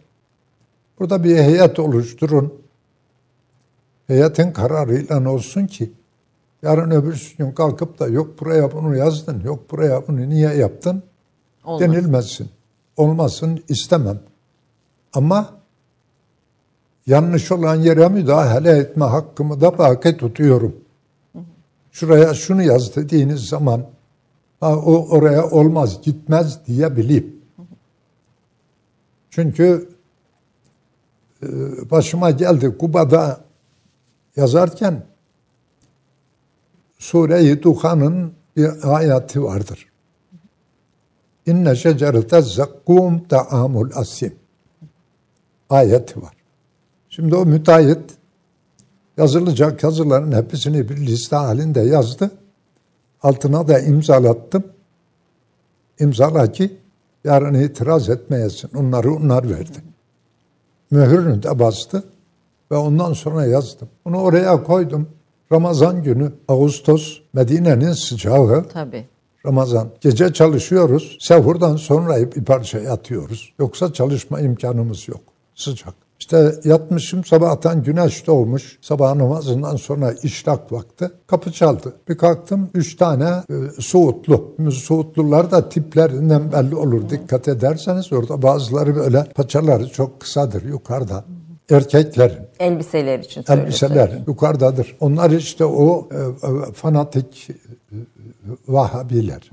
Burada bir heyet oluşturun. Heyetin kararıyla olsun ki yarın öbür gün kalkıp da yok buraya bunu yazdın, yok buraya bunu niye yaptın Olmaz. denilmesin. Olmasın istemem. Ama yanlış olan yere müdahale etme hakkımı da baki tutuyorum. Şuraya şunu yaz dediğiniz zaman o oraya olmaz gitmez diyebileyim. Çünkü e, başıma geldi Kuba'da yazarken Sure-i Duhan'ın bir ayeti vardır. İnne şecerete zakkum ta'amul asim. Ayeti var. Şimdi o müteahhit yazılacak yazıların hepsini bir liste halinde yazdı. Altına da imzalattım. İmzala ki yarın itiraz etmeyesin. Onları onlar verdi. Mühürünü de bastı ve ondan sonra yazdım. Bunu oraya koydum. Ramazan günü Ağustos Medine'nin sıcağı Tabii. Ramazan. Gece çalışıyoruz. Sehurdan sonra bir parça yatıyoruz. Yoksa çalışma imkanımız yok. Sıcak. İşte yatmışım sabahtan güneş doğmuş. Sabah namazından sonra işrak vakti. Kapı çaldı. Bir kalktım üç tane e, Suudlu. Suudlular da tiplerinden belli olur. Dikkat ederseniz orada bazıları böyle paçaları çok kısadır yukarıda. Erkeklerin Elbiseler için elbiseler yukarıdadır. Onlar işte o e, e, fanatik e, Vahabiler.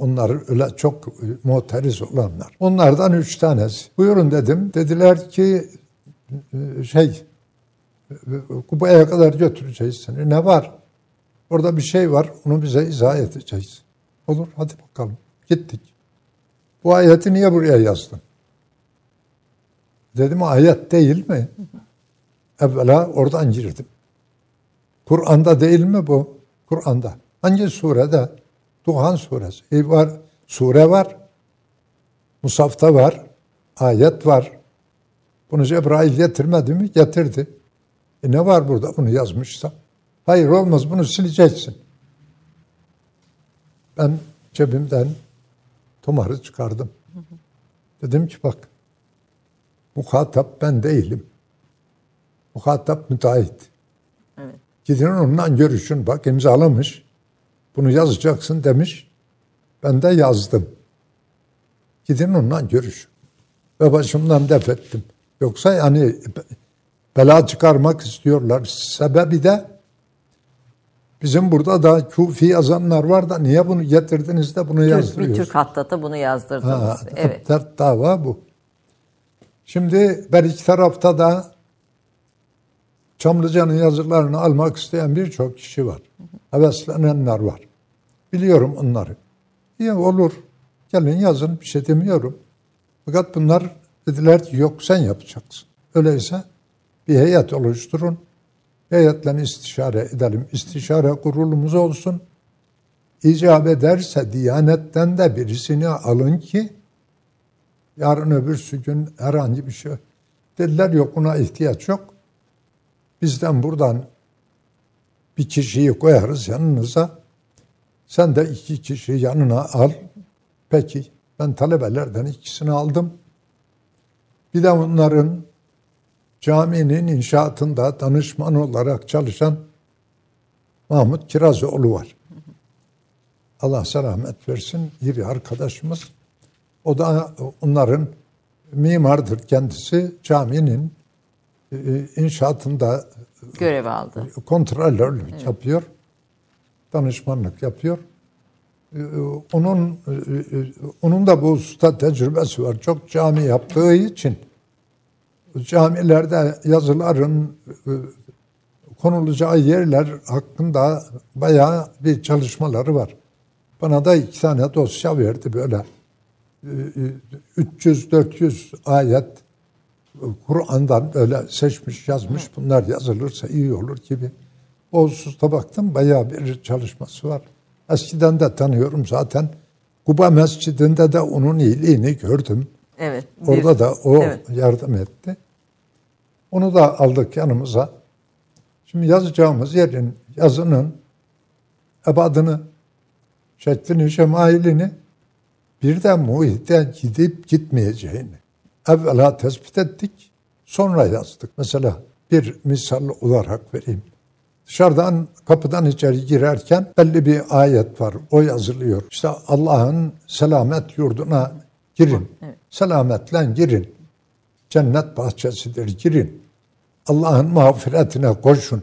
Onlar öyle çok e, muhteriz olanlar. Onlardan üç tanesi. Buyurun dedim. Dediler ki e, şey e, Kuba'ya kadar götüreceğiz seni. Ne var? Orada bir şey var. Onu bize izah edeceğiz. Olur hadi bakalım. Gittik. Bu ayeti niye buraya yazdın? Dedim ayet değil mi? Evvela oradan girdim. Kur'an'da değil mi bu? Kur'an'da. Hangi surede? Duhan suresi. E var, sure var. Musafta var. Ayet var. Bunu Cebrail getirmedi mi? Getirdi. E ne var burada bunu yazmışsa? Hayır olmaz bunu sileceksin. Ben cebimden tumarı çıkardım. Dedim ki bak muhatap ben değilim. Muhatap müteahhit. Evet. Gidin ondan görüşün. Bak imzalamış. Bunu yazacaksın demiş. Ben de yazdım. Gidin ondan görüşün. Ve başımdan def ettim. Yoksa yani bela çıkarmak istiyorlar. Sebebi de bizim burada da kufi yazanlar var da niye bunu getirdiniz de bunu Türk, bir yazdırıyorsunuz? Türk hattata bunu yazdırdınız. Ha, evet. Dert dava bu. Şimdi ben iki tarafta da Çamlıca'nın yazılarını almak isteyen birçok kişi var. Heveslenenler var. Biliyorum onları. İyi olur. Gelin yazın bir şey demiyorum. Fakat bunlar dediler ki yok sen yapacaksın. Öyleyse bir heyet oluşturun. Heyetle istişare edelim. İstişare kurulumuz olsun. İcap ederse Diyanet'ten de birisini alın ki yarın öbürsü gün herhangi bir şey. Dediler yok buna ihtiyaç yok. Bizden buradan bir kişiyi koyarız yanınıza. Sen de iki kişi yanına al. Peki ben talebelerden ikisini aldım. Bir de onların caminin inşaatında danışman olarak çalışan Mahmut Kirazoğlu var. Allah selamet versin. İyi bir arkadaşımız. O da onların mimardır kendisi. Caminin inşaatında Görev aldı. kontrolörlük yapıyor. Danışmanlık yapıyor. E, Onun e, e, onun da bu usta tecrübesi var. Çok cami yaptığı için camilerde yazıların e, konulacağı yerler hakkında bayağı bir çalışmaları var. Bana da iki tane dosya verdi böyle. 300-400 ayet Kur'an'dan böyle seçmiş yazmış bunlar yazılırsa iyi olur gibi. O hususta baktım bayağı bir çalışması var. Eskiden de tanıyorum zaten. Kuba Mescidinde de onun iyiliğini gördüm. Evet. Orada bir- da o Evet. yardım etti. Onu da aldık yanımıza. Şimdi yazacağımız yerin yazının ebadını, şeklini, şemailini bir de muhite gidip gitmeyeceğini evvela tespit ettik, sonra yazdık. Mesela bir misal olarak vereyim. Dışarıdan kapıdan içeri girerken belli bir ayet var. O yazılıyor. İşte Allah'ın selamet yurduna girin. Selametle girin. Cennet bahçesidir girin. Allah'ın mağfiretine koşun.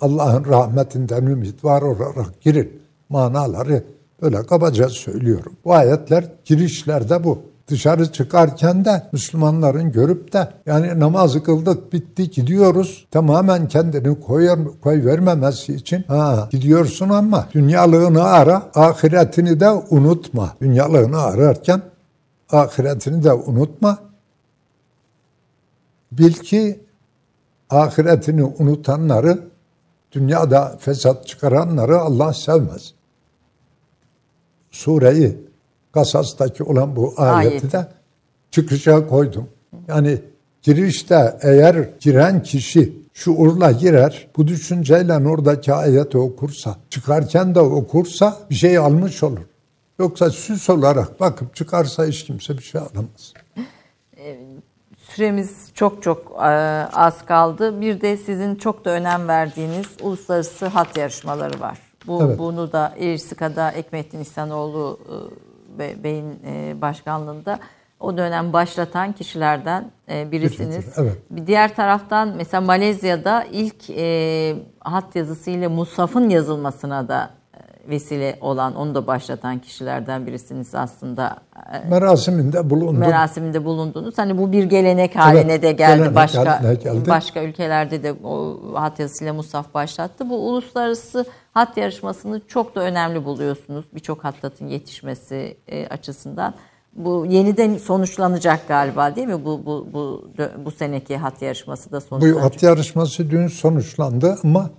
Allah'ın rahmetinden ümit var olarak girin. Manaları böyle kabaca söylüyorum. Bu ayetler girişlerde bu. Dışarı çıkarken de Müslümanların görüp de yani namazı kıldık bitti gidiyoruz. Tamamen kendini koy, koy vermemesi için ha gidiyorsun ama dünyalığını ara, ahiretini de unutma. Dünyalığını ararken ahiretini de unutma. Bil ki ahiretini unutanları, dünyada fesat çıkaranları Allah sevmez. Sureyi Kasas'taki olan bu ayeti Ayeti. de çıkışa koydum. Yani girişte eğer giren kişi şuurla girer, bu düşünceyle oradaki ayeti okursa, çıkarken de okursa bir şey almış olur. Yoksa süs olarak bakıp çıkarsa hiç kimse bir şey alamaz. Süremiz çok çok e, az kaldı. Bir de sizin çok da önem verdiğiniz uluslararası hat yarışmaları var. Bu Evet. bunu da İrsika'da Ekmettin İhsanoğlu e, Bey'in e, başkanlığında o dönem başlatan kişilerden e, birisiniz. Evet. Bir diğer taraftan mesela Malezya'da ilk e, hat yazısıyla Musaf'ın yazılmasına da vesile olan, onu da başlatan kişilerden birisiniz aslında. Merasiminde bulundum. merasiminde bulundunuz. Hani bu bir gelenek haline Evet, de geldi. başka haline geldi. başka ülkelerde de o hat yazısıyla Mustaf başlattı. Bu uluslararası hat yarışmasını çok da önemli buluyorsunuz. Birçok hattatın yetişmesi e, açısından. Bu yeniden sonuçlanacak galiba değil mi? Bu bu bu bu seneki hat yarışması da Bu sonuçlanacak. at yarışması dün sonuçlandı ama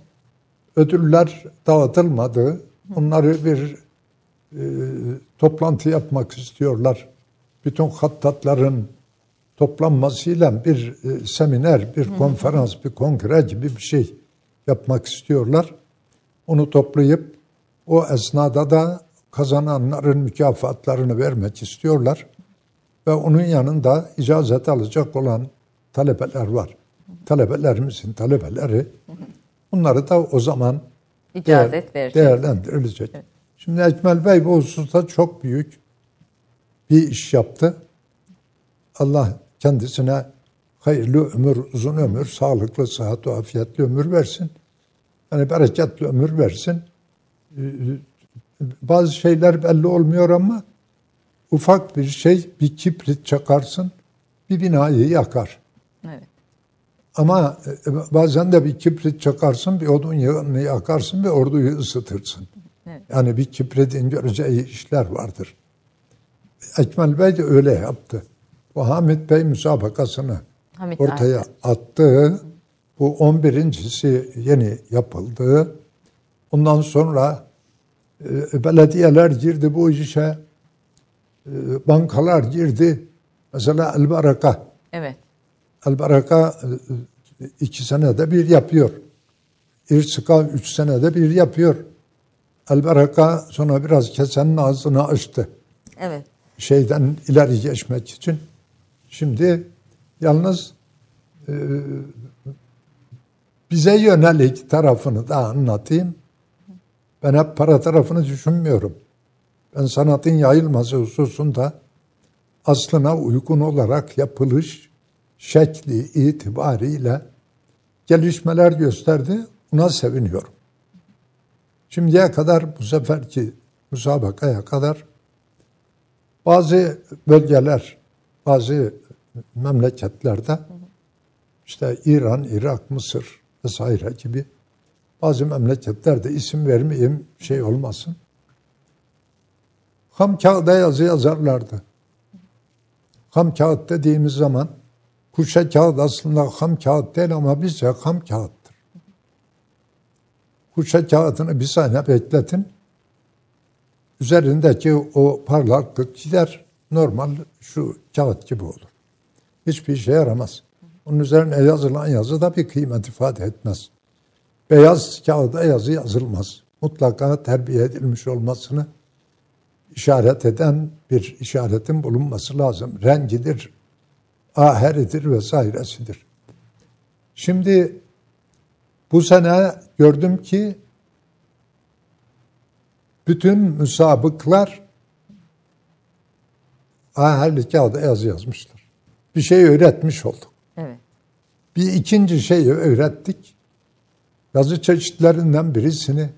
ödüller dağıtılmadı. Onları bir e, toplantı yapmak istiyorlar. Bütün hattatların toplanmasıyla bir e, seminer, bir konferans, bir kongre gibi bir şey yapmak istiyorlar. Onu toplayıp o esnada da kazananların mükafatlarını vermek istiyorlar. Ve onun yanında icazet alacak olan talebeler var. Talebelerimizin talebeleri. Bunları da o zaman İcazet değer- değerlendirilecek. Şimdi Ekmel Bey bu hususta çok büyük bir iş yaptı. Allah kendisine hayırlı ömür, uzun ömür, sağlıklı, sıhhat ve afiyetli ömür versin. Yani bereketli ömür versin. Ee, Bazı şeyler belli olmuyor ama ufak bir şey bir kibrit çakarsın bir binayı yakar. Evet. Ama e, bazen de bir kibrit çakarsın, bir odun yağını yakarsın, bir orduyu ısıtırsın. Evet. Yani bir kibritin göreceği işler vardır. Ekmel Bey de öyle yaptı. Bu Hamit Bey müsabakasını Hamit ortaya Aydın. attı. Bu 11.si yeni yapıldı. Ondan sonra e, belediyeler girdi bu işe. E, bankalar girdi. Mesela El Baraka. Evet. El Baraka e, iki senede bir yapıyor. İrsika üç senede bir yapıyor. El Baraka sonra biraz kesenin ağzını açtı. Evet. Şeyden ileri geçmek için. Şimdi yalnız e, bize yönelik tarafını da anlatayım. Ben hep para tarafını düşünmüyorum. Ben sanatın yayılması hususunda aslına uygun olarak yapılış şekli itibariyle gelişmeler gösterdi. Buna seviniyorum. Şimdiye kadar bu seferki müsabakaya kadar bazı bölgeler, bazı memleketlerde işte İran, Irak, Mısır vesaire gibi bazı memleketlerde isim vermeyeyim şey olmasın. Ham kağıda yazı yazarlardı. Ham kağıt dediğimiz zaman Kuşa kağıt aslında ham kağıt değil ama bizce ham kağıttır. Kuşa kağıdını bir saniye bekletin. Üzerindeki o parlaklık gider. Normal şu kağıt gibi olur. Hiçbir işe yaramaz. Onun üzerine yazılan yazı da bir kıymet ifade etmez. Beyaz kağıda yazı yazılmaz. Mutlaka terbiye edilmiş olmasını işaret eden bir işaretin bulunması lazım. Rengidir, aheridir vesairesidir. Şimdi bu sene gördüm ki bütün müsabıklar aherli kağıda yazı yazmışlar. Bir şey öğretmiş olduk. Evet. Bir ikinci şeyi öğrettik. Yazı çeşitlerinden birisini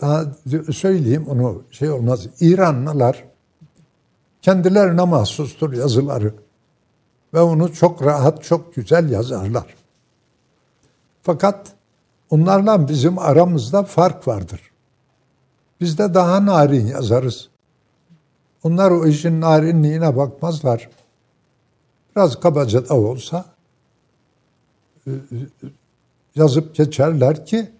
daha söyleyeyim onu şey olmaz. İranlılar kendilerine mahsustur yazıları ve onu çok rahat, çok güzel yazarlar. Fakat onlarla bizim aramızda fark vardır. Biz de daha narin yazarız. Onlar o işin narinliğine bakmazlar. Biraz kabaca da olsa e, e, yazıp geçerler ki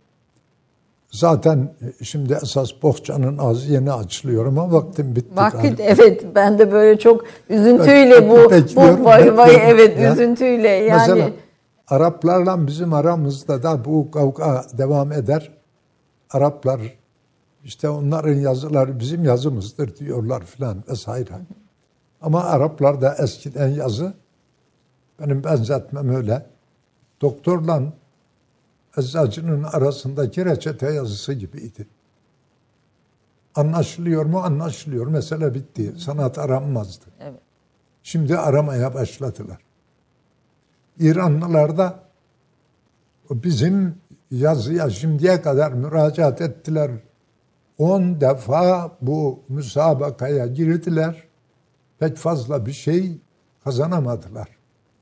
zaten şimdi esas bohçanın ağzı yeni açılıyor ama vaktim bitti. Vakit galiba. evet ben de böyle çok üzüntüyle bu bekliyorum, bu vay vay evet Ya. üzüntüyle yani Mesela Araplarla bizim aramızda da bu kavga devam eder. Araplar işte onların yazıları bizim yazımızdır diyorlar filan vesaire. Ama Araplar da eskiden yazı benim benzetmem öyle. Doktorla eczacının arasındaki reçete yazısı gibiydi. Anlaşılıyor mu? Anlaşılıyor. Mesele bitti. Sanat aranmazdı. Evet. Şimdi aramaya başladılar. İranlılar da bizim yazıya şimdiye kadar müracaat ettiler. On defa bu müsabakaya girdiler. Pek fazla bir şey kazanamadılar.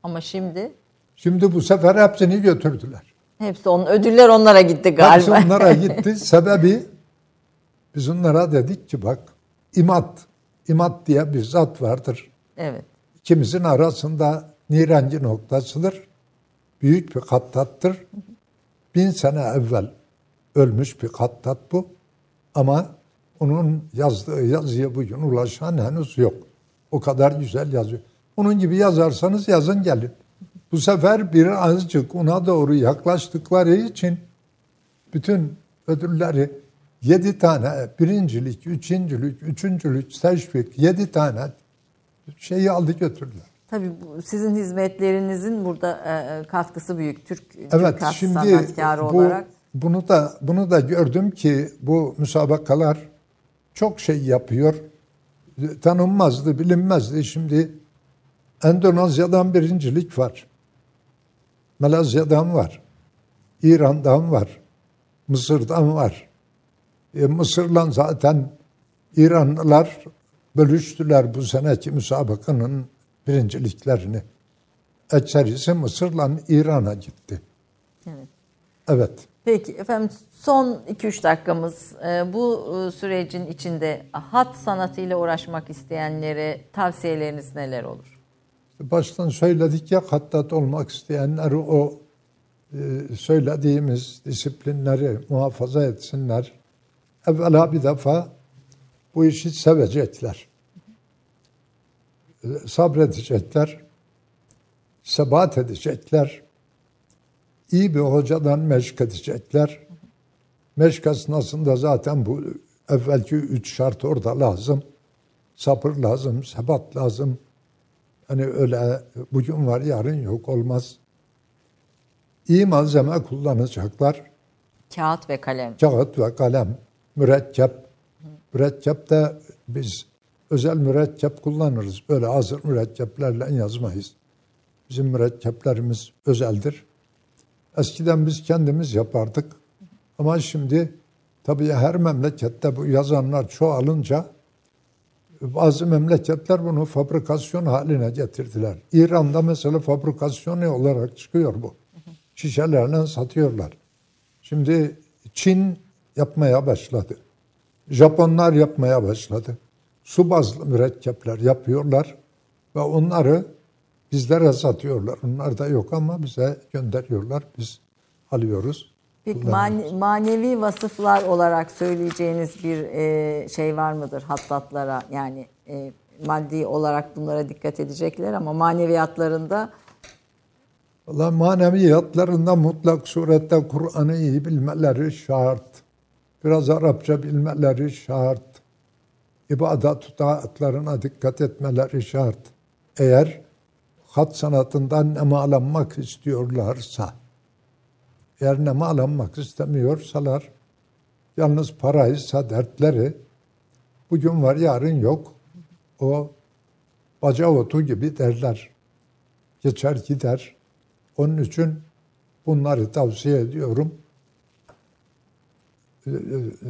ama şimdi Şimdi bu sefer hepsini götürdüler. Hepsi onun ödüller onlara gitti Hepsi galiba. onlara (laughs) gitti. Sebebi biz onlara dedik ki bak imat, imat diye bir zat vardır. evet. İkimizin arasında nirengi noktasıdır. Büyük bir kattattır. Bin sene evvel ölmüş bir kattat bu. Ama onun yazdığı yazıya bugün ulaşan henüz yok. O kadar güzel yazıyor. Onun gibi yazarsanız yazın gelin. Bu sefer bir azıcık ona doğru yaklaştıkları için bütün ödülleri yedi tane birincilik, üçüncülük, üçüncülük, teşvik yedi tane şeyi aldı götürdüler. Tabii bu, sizin hizmetlerinizin burada e, katkısı büyük Türk, Evet Türk şimdi sanatkarı bu, olarak. bunu da bunu da gördüm ki bu müsabakalar çok şey yapıyor. Tanınmazdı, bilinmezdi. Şimdi Endonezya'dan birincilik var. Malezya'dan var. İran'dan var. Mısır'dan var. E, Mısır'la zaten İranlılar bölüştüler bu seneki müsabakanın birinciliklerini. Ekserisi Mısır'la İran'a gitti. Evet. Evet. Peki efendim son 2-3 dakikamız e, bu e, sürecin içinde hat sanatıyla uğraşmak isteyenlere tavsiyeleriniz neler olur? Baştan söyledik ya hattat olmak isteyenler o e, söylediğimiz disiplinleri muhafaza etsinler. Evvela bir defa bu işi sevecekler. Sabredecekler. Sebat edecekler. İyi bir hocadan meşk edecekler. Meşk esnasında zaten bu evvelki üç şart orada lazım. Sabır lazım, sebat lazım. Hani öyle bugün var yarın yok olmaz. İyi malzeme kullanacaklar. Kağıt ve kalem. Kağıt ve kalem, mürekkep. Mürekkep de biz özel mürekkep kullanırız. Böyle hazır mürekkeplerle yazmayız. Bizim mürekkeplerimiz özeldir. Eskiden biz kendimiz yapardık. Ama şimdi tabii her memlekette bu yazanlar çoğalınca bazı memleketler bunu fabrikasyon haline getirdiler. İran'da mesela fabrikasyon olarak çıkıyor bu. Şişelerle satıyorlar. Şimdi Çin yapmaya başladı. Japonlar yapmaya başladı. Su bazlı mürekkepler yapıyorlar ve onları Bizlere satıyorlar. Onlar da yok ama bize gönderiyorlar. Biz alıyoruz. Peki mane- manevi vasıflar olarak söyleyeceğiniz bir e, şey var mıdır hattatlara? Yani e, maddi olarak bunlara dikkat edecekler ama maneviyatlarında Valla maneviyatlarında mutlak surette Kur'an'ı iyi bilmeleri şart. Biraz Arapça bilmeleri şart. İbadet taatlarına dikkat etmeleri şart. Eğer hat sanatından nemalanmak istiyorlarsa, eğer nemalanmak istemiyorsalar, yalnız paraysa dertleri, bugün var yarın yok, o baca otu gibi derler. Geçer gider. Onun için bunları tavsiye ediyorum. Ee, e, e,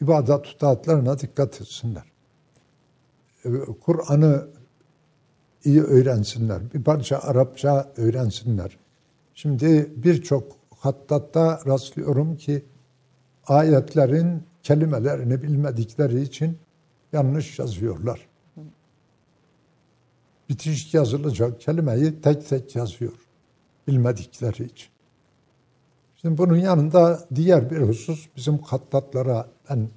İbadet tutatlarına dikkat etsinler. Ee, Kur'an'ı iyi öğrensinler. Bir parça Arapça öğrensinler. Şimdi birçok hattatta rastlıyorum ki ayetlerin kelimelerini bilmedikleri için yanlış yazıyorlar. Bitiş yazılacak kelimeyi tek tek yazıyor bilmedikleri için. Şimdi bunun yanında diğer bir husus bizim hattatlara ben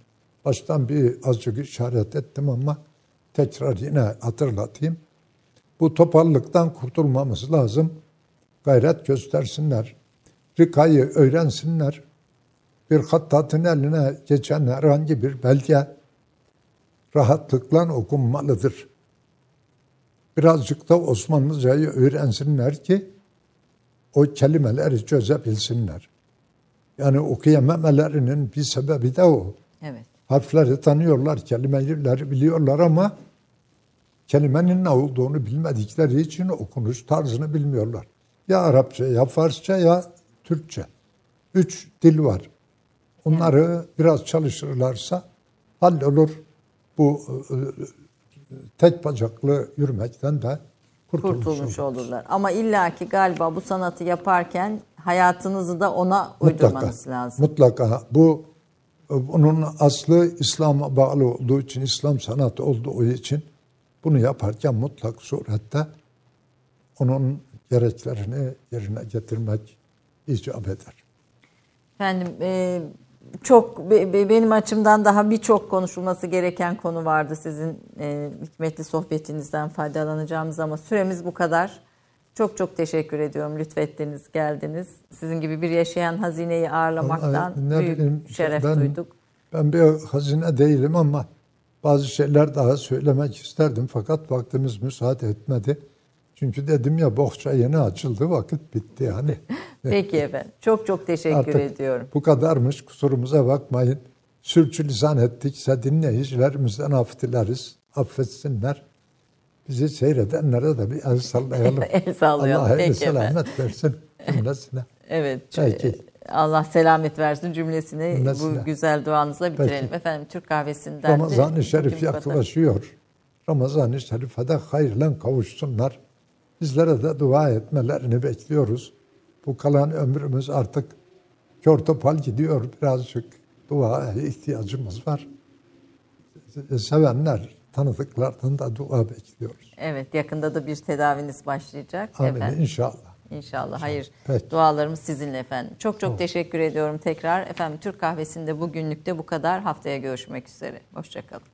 baştan bir azıcık işaret ettim ama tekrar yine hatırlatayım. Bu topallıktan kurtulmamız lazım. Gayret göstersinler. Rikayı öğrensinler. Bir hattatın eline geçen herhangi bir belge rahatlıkla okunmalıdır. Birazcık da Osmanlıcayı öğrensinler ki o kelimeleri çözebilsinler. Yani okuyamamelerinin bir sebebi de o. evet. Harfleri tanıyorlar, kelimeleri biliyorlar ama kelimenin ne olduğunu bilmedikleri için okunuş tarzını bilmiyorlar. Ya Arapça, ya Farsça, ya Türkçe. Üç dil var. Onları biraz çalışırlarsa hallolur. Bu e, e, tek bacaklı yürümekten de kurtulmuş, kurtulmuş olur. olurlar. Ama illaki galiba bu sanatı yaparken hayatınızı da ona uydurmanız lazım. Mutlaka. Bu bunun aslı İslam'a bağlı olduğu için, İslam sanatı olduğu için bunu yaparken mutlak surette onun gereklerini yerine getirmek icap eder. Efendim e, çok be- be- benim açımdan daha birçok konuşulması gereken konu vardı sizin e, hikmetli sohbetinizden faydalanacağımız ama süremiz bu kadar. Çok çok teşekkür ediyorum lütfettiniz, geldiniz. Sizin gibi bir yaşayan hazineyi ağırlamaktan ne büyük bileyim, şeref ben- duyduk. Ben bir hazine değilim ama bazı şeyler daha söylemek isterdim fakat vaktimiz müsaade etmedi. Çünkü dedim ya bohça yeni açıldı vakit bitti yani. (laughs) Peki efendim. Çok çok teşekkür Artık ediyorum. bu kadarmış kusurumuza bakmayın. Sürçülisan ettikse dinleyicilerimizden af dileriz. Affetsinler. Bizi seyredenlere de bir el sallayalım. (laughs) El sallayalım. Allah Peki el selamet versin cümlesine. Evet. Peki. Allah selamet versin cümlesini Cümlesine. bu güzel duanızla bitirelim. Peki. Efendim Türk kahvesinden de Ramazan-ı Şerif yaklaşıyor. Ramazan-ı Şerif'e de hayırla kavuşsunlar. Bizlere de dua etmelerini bekliyoruz. Bu kalan ömrümüz artık kör topal gidiyor. Birazcık duaya ihtiyacımız var. Sevenler, tanıdıklardan da dua bekliyoruz. Evet yakında da bir tedaviniz başlayacak. Amin efendim. inşallah. İnşallah. Hayır. Peki. Dualarımız sizinle efendim. Çok çok teşekkür ediyorum tekrar. Efendim Türk kahvesinde bugünlük de bu kadar. Haftaya görüşmek üzere. Hoşçakalın.